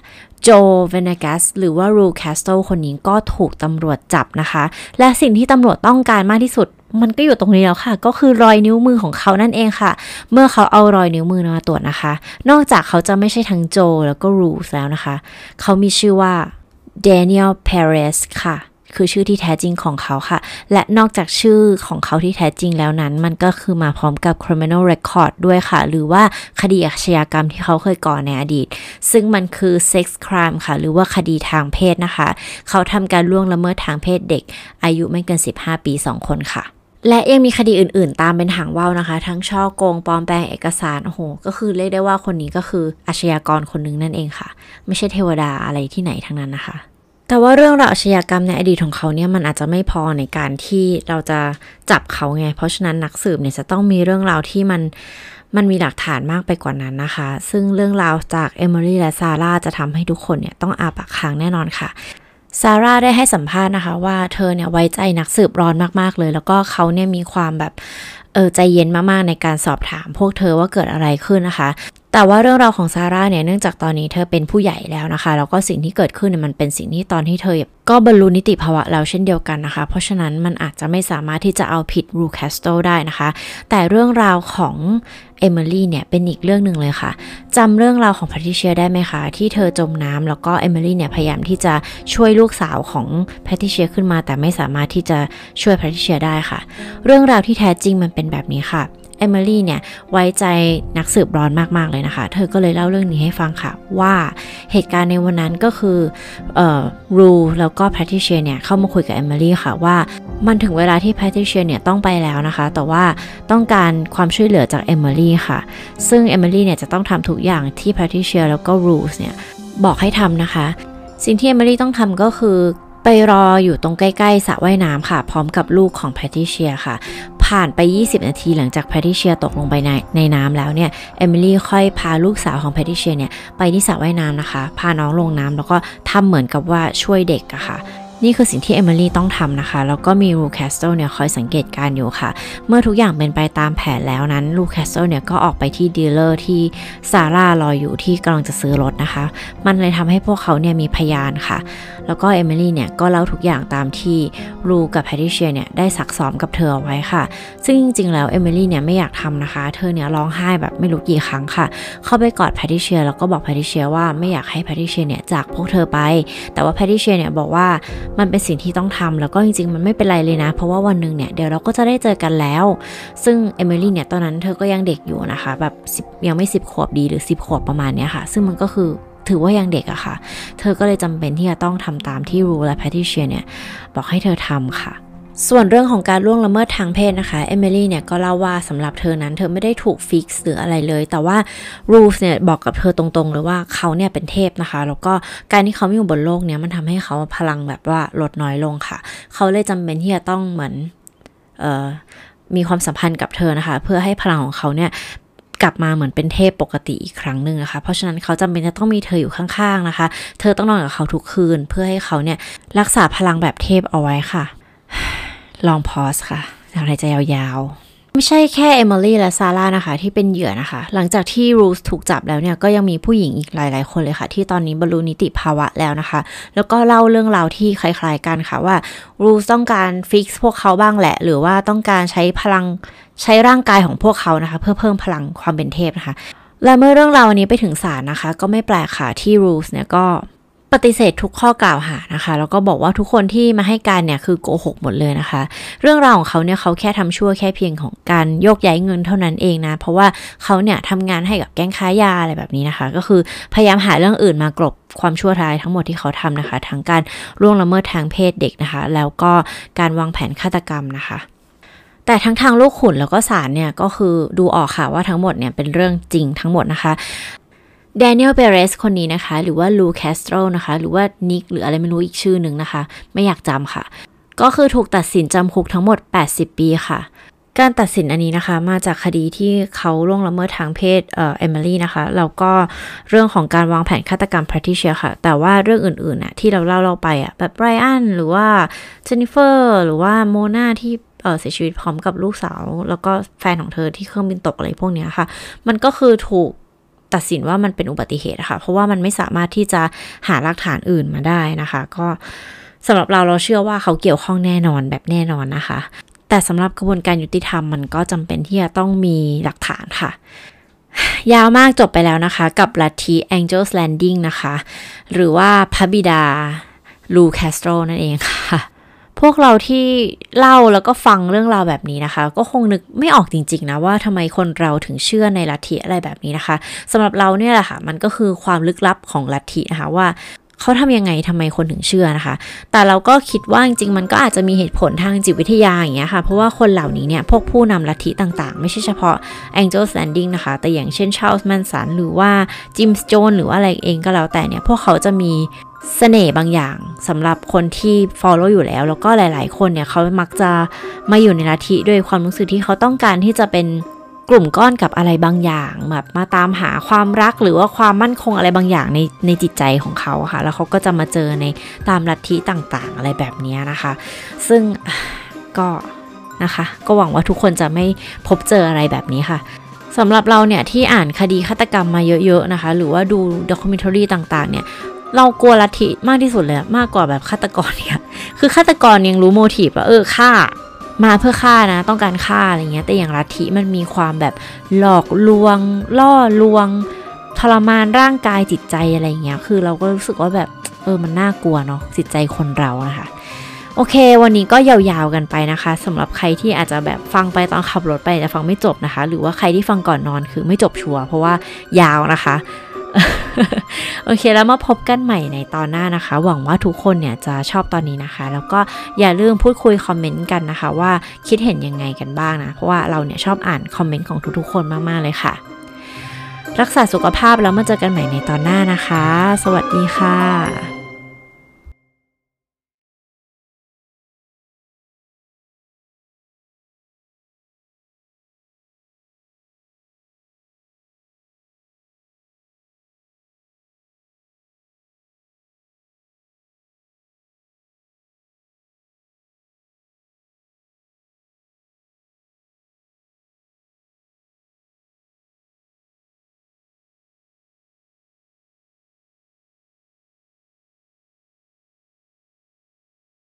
โจเวนากัสหรือว่ารูแคสโตคนนี้ก็ถูกตำรวจจับนะคะ และสิ่งที่ตำรวจต้องการมากที่สุด มันก็อยู่ตรงนี้แล้วค่ะ ก็คือรอยนิ้วมือของเขานั่นเองค่ะ เมื่อเขาเอารอยนิ้วมือมาตรวจนะคะ นอกจากเขาจะไม่ใช่ทั้งโจแล้วก็รูแล้วนะคะ เขามีชื่อว่าเดนิเอลเพเรสค่ะ คือชื่อที่แท้จริงของเขาค่ะ และนอกจากชื่อของเขาที่แท้จริงแล้วนั้น มันก็คือมาพร้อมกับ criminal record ด้วยค่ะ หรือว่าคดีอาชญากรรมที่เขาเคยก่อในอดีต ซึ่งมันคือ sex crime ค่ะ หรือว่าคดีทางเพศนะคะ เขาทำการล่วงละเมิดทางเพศเด็ก อายุไม่เกิน 15 ปี 2 คนค่ะและยังมีคดีอื่นๆ ตามเป็นหางว่าวนะคะ ทั้งช่อโกงปลอมแปลงเอกสารโอ้โหก็คือเรียกได้ว่าคนนี้ก็คืออาชญากรคนนึงนั่นเองค่ะ ไม่ใช่เทวดาอะไรที่ไหนทั้งนั้นนะคะ แต่ว่าเรื่องราวอาชญากรรมในอดีตของเขาเนี่ยมันอาจจะไม่พอในการที่เราจะจับเขาไง เพราะฉะนั้นนักสืบเนี่ยจะต้องมีเรื่องราวที่มันมันมีหลักฐานมากไปกว่านั้นนะคะ ซึ่งเรื่องราวจากเอมิลี่และซาร่าจะทำให้ทุกคนเนี่ยต้องอาปากค้างแน่นอนค่ะซาร่าได้ให้สัมภาษณ์นะคะ ว่าเธอเนี่ยไว้ใจนักสืบร้อนมาก ๆ เลย แล้วก็เขาเนี่ยมีความแบบเออใจเย็นมาก ๆ ในการสอบถามพวกเธอว่าเกิดอะไรขึ้นนะคะ แต่ว่าเรื่องราวของซาร่าเนี่ยเนื่องจากตอนนี้เธอเป็นผู้ใหญ่แล้วนะคะ แล้วก็สิ่งที่เกิดขึ้นเนี่ยมันเป็นสิ่งที่ตอนที่เธอ ก็บรรลุนิติภาวะแล้วเช่นเดียวกันนะคะ เพราะฉะนั้นมันอาจจะไม่สามารถที่จะเอาผิดลูแคสโตรได้นะคะ แต่เรื่องราวของเอมิลี่เนี่ยเป็นอีกเรื่องหนึ่งเลยค่ะจำเรื่องราวของแพทริเชียได้ไหมคะ ที่เธอจมน้ำแล้วก็เอมิลี่เนี่ยพยายามที่จะช่วยลูกสาวของแพทริเชียขึ้นมา แต่ไม่สามารถที่จะช่วยแพทริเชียได้ค่ะ เรื่องราวที่แท้จริงมันเป็นแบบนี้ค่ะ เอมิลี่เนี่ยไว้ใจนักสืบรอนมากๆเลยนะคะ เธอก็เลยเล่าเรื่องนี้ให้ฟังค่ะ ว่าเหตุการณ์ในวันนั้นก็คือเอ่อลูแล้วก็แพทริเชียเนี่ยเข้ามาคุยกับเอมิลี่ค่ะว่ามันถึงเวลาที่แพทริเชียเนี่ยต้องไปแล้วนะคะ แต่ว่าต้องการความช่วยเหลือจากเอมิลี่ค่ะ ซึ่งเอมิลี่เนี่ยจะต้องทำทุกอย่างที่แพทริเชียแล้วก็ลูเนี่ยบอกให้ทำนะคะ สิ่งที่เอมิลี่ต้องทำก็คือไปรออยู่ตรงใกล้ ๆสระว่ายน้ำค่ะ พร้อมกับลูกของแพทริเชียค่ะ ผ่านไป 20 นาทีหลังจากแพทริเชียตกลงไปในในน้ำแล้วเนี่ยเอมิลี่ค่อยพาลูกสาวของแพทริเชียเนี่ยไปที่สระว่ายน้ำนะคะ พาน้องลงน้ำแล้วก็ทำเหมือนกับว่าช่วยเด็กอะค่ะ นี่คือสิ่งที่เอมิลี่ต้องทำนะคะ แล้วก็มีลูแคสโตรเนี่ยคอยสังเกตการณ์อยู่ค่ะ เมื่อทุกอย่างเป็นไปตามแผนแล้วนั้นลูแคสโตรเนี่ยก็ออกไปที่ dealer ที่ซาร่ารออยู่ที่กำลังจะซื้อรถนะคะ มันเลยทำให้พวกเขาเนี่ยมีพยานค่ะ แล้วก็เอมิลี่เนี่ยก็เล่าทุกอย่างตามที่ลูกับแพทริเชียเนี่ยได้ซักซ้อมกับเธอเอาไว้ค่ะ ซึ่งจริงๆแล้วเอมิลี่เนี่ยไม่อยากทำนะคะ เธอเนี่ยร้องไห้แบบไม่รู้กี่ครั้งค่ะ เข้าไปกอดแพทริเชียแล้วก็บอกแพทริเชียว่าไม่อยากให้แพทริเชียเนี่ยจากพวกเธอไป แต่ว่าแพทริเชียเนี่ยบอกว่ามันเป็นสิ่งที่ต้องทำแล้วก็จริงๆ มันไม่เป็นไรเลยนะ เพราะว่าวันหนึ่งเนี่ยเดี๋ยวเราก็จะได้เจอกันแล้ว ซึ่งเอมิลี่เนี่ยตอนนั้นเธอก็ยังเด็กอยู่นะคะ แบบยังไม่สิบขวบดีหรือสิบขวบประมาณเนี้ยค่ะ ซึ่งมันก็คือถือว่ายังเด็กอะค่ะ เธอก็เลยจำเป็นที่จะต้องทำตามที่ลูและแพทริเซียเนี่ยบอกให้เธอทำค่ะ ส่วนเรื่องของการล่วงละเมิดทางเพศนะคะเอมิลี่เนี่ยก็เล่าว่าสำหรับเธอนั้น เธอไม่ได้ถูกฟิกซ์หรืออะไรเลย แต่ว่าลูเนี่ยบอกกับเธอตรงๆเลยว่าเขาเนี่ยเป็นเทพนะคะ แล้วก็การที่เขาอยู่บนโลกเนี้ยมันทำให้เขาพลังแบบว่าลดน้อยลงค่ะ เขาเลยจำเป็นที่จะต้องเหมือนเอ่อมีความสัมพันธ์กับเธอนะคะ เพื่อให้พลังของเขาเนี่ยกลับมาเหมือนเป็นเทพปกติอีกครั้งหนึ่งนะคะ เพราะฉะนั้นเขาจำเป็นจะต้องมีเธออยู่ข้างๆนะคะ เธอต้องนอนกับเขาทุกคืน เพื่อให้เขาเนี่ยรักษาพลังแบบเทพเอาไว้ค่ะ ลองพอสค่ะหายใจยาวๆ ไม่ใช่แค่เอมิลี่และซาร่านะคะ ที่เป็นเหยื่อนะคะ หลังจากที่รูสถูกจับแล้วเนี่ย ก็ยังมีผู้หญิงอีกหลาย ๆ คนเลยค่ะ ที่ตอนนี้บรรลุนิติภาวะแล้วนะคะ แล้วก็เล่าเรื่องราวที่คล้าย ๆ กันค่ะว่ารูสต้องการฟิกซ์พวกเขาบ้างแหละ หรือว่าต้องการใช้พลังใช้ร่างกายของพวกเขานะคะ เพื่อเพิ่มพลังความเป็นเทพนะคะและเมื่อเรื่องราวนี้ไปถึงศาลนะคะ ก็ไม่แปลกค่ะที่รูสเนี่ยก็ ฏิเสธทุกข้อกล่าวหานะคะ แล้วก็บอกว่าทุกคนที่มาให้การเนี่ยคือโกหกหมดเลยนะคะ เรื่องราวของเขาเนี่ยเขาแค่ทำชั่วแค่เพียงของการโยกย้ายเงินเท่านั้นเองนะ เพราะว่าเขาเนี่ยทำงานให้กับแก๊งค้ายาอะไรแบบนี้นะคะ ก็คือพยายามหาเรื่องอื่นมากลบความชั่วร้ายทั้งหมดที่เขาทำนะคะทั้งการล่วงละเมิดทางเพศเด็กนะคะ แล้วก็การวางแผนฆาตกรรมนะคะแต่ทั้งทางลูกขุนแล้วก็ศาลเนี่ยก็คือดูออกค่ะว่าทั้งหมดเนี่ยเป็นเรื่องจริงทั้งหมดนะคะ แดเนียลเปเรสคนนี้นะคะ หรือว่าลูแคสโตรนะคะ หรือว่านิกหรืออะไรไม่รู้อีกชื่อหนึ่งนะคะ ไม่อยากจำค่ะ ก็คือถูกตัดสินจำคุกทั้งหมด 80 ปีค่ะ การตัดสินอันนี้นะคะ มาจากคดีที่เขาล่วงละเมิดทางเพศเอ่อเอมิลี่นะคะ แล้วก็เรื่องของการวางแผนฆาตกรรมแพทริเชียค่ะ แต่ว่าเรื่องอื่นๆน่ะที่เราเล่าเราไปอะแบบไบรอันหรือว่าเจนนิเฟอร์หรือว่าโมนาที่เสียชีวิตพร้อมกับลูกสาว แล้วก็แฟนของเธอที่เครื่องบินตกอะไรพวกนี้ค่ะ มันก็คือถูก ตัดสินว่ามันเป็นอุบัติเหตุค่ะ เพราะว่ามันไม่สามารถที่จะหาหลักฐานอื่นมาได้นะคะ ก็สำหรับเราเราเชื่อว่าเขาเกี่ยวข้องแน่นอนแบบแน่นอนนะคะ แต่สำหรับกระบวนการยุติธรรมมันก็จำเป็นที่จะต้องมีหลักฐานค่ะ ยาวมากจบไปแล้วนะคะ กับลัทธิ Angel's Landing นะคะ หรือว่าพระบิดาลูแคสโตรนั่นเองค่ะ พวกเราที่เล่าแล้วก็ฟังเรื่องราวแบบนี้นะคะ ก็คงนึกไม่ออกจริง ๆ นะว่าทำไมคนเราถึงเชื่อในลัทธิอะไรแบบนี้นะคะสำหรับเราเนี่ยแหละค่ะ มันก็คือความลึกลับของลัทธินะคะว่าเขาทำยังไงทำไมคนถึงเชื่อนะคะ แต่เราก็คิดว่าจริงๆ มันก็อาจจะมีเหตุผลทางจิตวิทยาอย่างเงี้ยค่ะ เพราะว่าคนเหล่านี้เนี่ย พวกผู้นำลัทธิต่างๆ ไม่ใช่เฉพาะ Angel Standing นะคะ แต่อย่างเช่น Charles Manson หรือว่า Jim Jones หรือว่าอะไรเองก็แล้วแต่เนี่ย พวกเขาจะมีเสน่ห์บางอย่างสำหรับคนที่ follow อยู่แล้ว แล้วก็หลาย ๆ คนเนี่ยเขามักจะมาอยู่ในลัทธิด้วยความรู้สึกที่เขาต้องการที่จะเป็นกลุ่มก้อนกับอะไรบางอย่างแบบมาตามหาความรักหรือว่าความมั่นคงอะไรบางอย่างในในจิตใจของเขาค่ะ แล้วเขาก็จะมาเจอในตามลัทธิต่างๆ อะไรแบบนี้นะคะ ซึ่งก็นะคะ ก็หวังว่าทุกคนจะไม่พบเจออะไรแบบนี้ค่ะสำหรับเราเนี่ยที่อ่านคดีฆาตกรรมมาเยอะ ๆ นะคะ หรือว่าดูด็อกิเมนทรีต่าง ๆ เนี่ย เรากลัวลัทธิมากที่สุดเลยมากกว่าแบบฆาตกรเนี่ยคือฆาตกรยังรู้โมทีฟว่าเออฆ่ามาเพื่อฆ่านะ ต้องการฆ่าอะไรเงี้ย แต่อย่างลัทธิมันมีความแบบหลอกลวง ล่อลวง ทรมานร่างกายจิตใจอะไรเงี้ย คือเราก็รู้สึกว่าแบบเออมันน่ากลัวเนาะจิตใจคนเรานะคะ โอเค วันนี้ก็ยาวๆกันไปนะคะสำหรับใครที่อาจจะแบบฟังไปตอนขับรถไปแต่ฟังไม่จบนะคะ หรือว่าใครที่ฟังก่อนนอนคือไม่จบชัวร์เพราะว่ายาวนะคะ โอเคแล้วมาพบกันใหม่ในตอนหน้านะคะ หวังว่าทุกคนเนี่ยจะชอบตอนนี้นะคะ แล้วก็อย่าลืมพูดคุยคอมเมนต์กันนะคะ ว่าคิดเห็นยังไงกันบ้างนะ เพราะว่าเราเนี่ยชอบอ่านคอมเมนต์ของทุกๆ คนมากๆเลยค่ะ รักษาสุขภาพแล้วมาเจอกันใหม่ในตอนหน้านะคะ สวัสดีค่ะ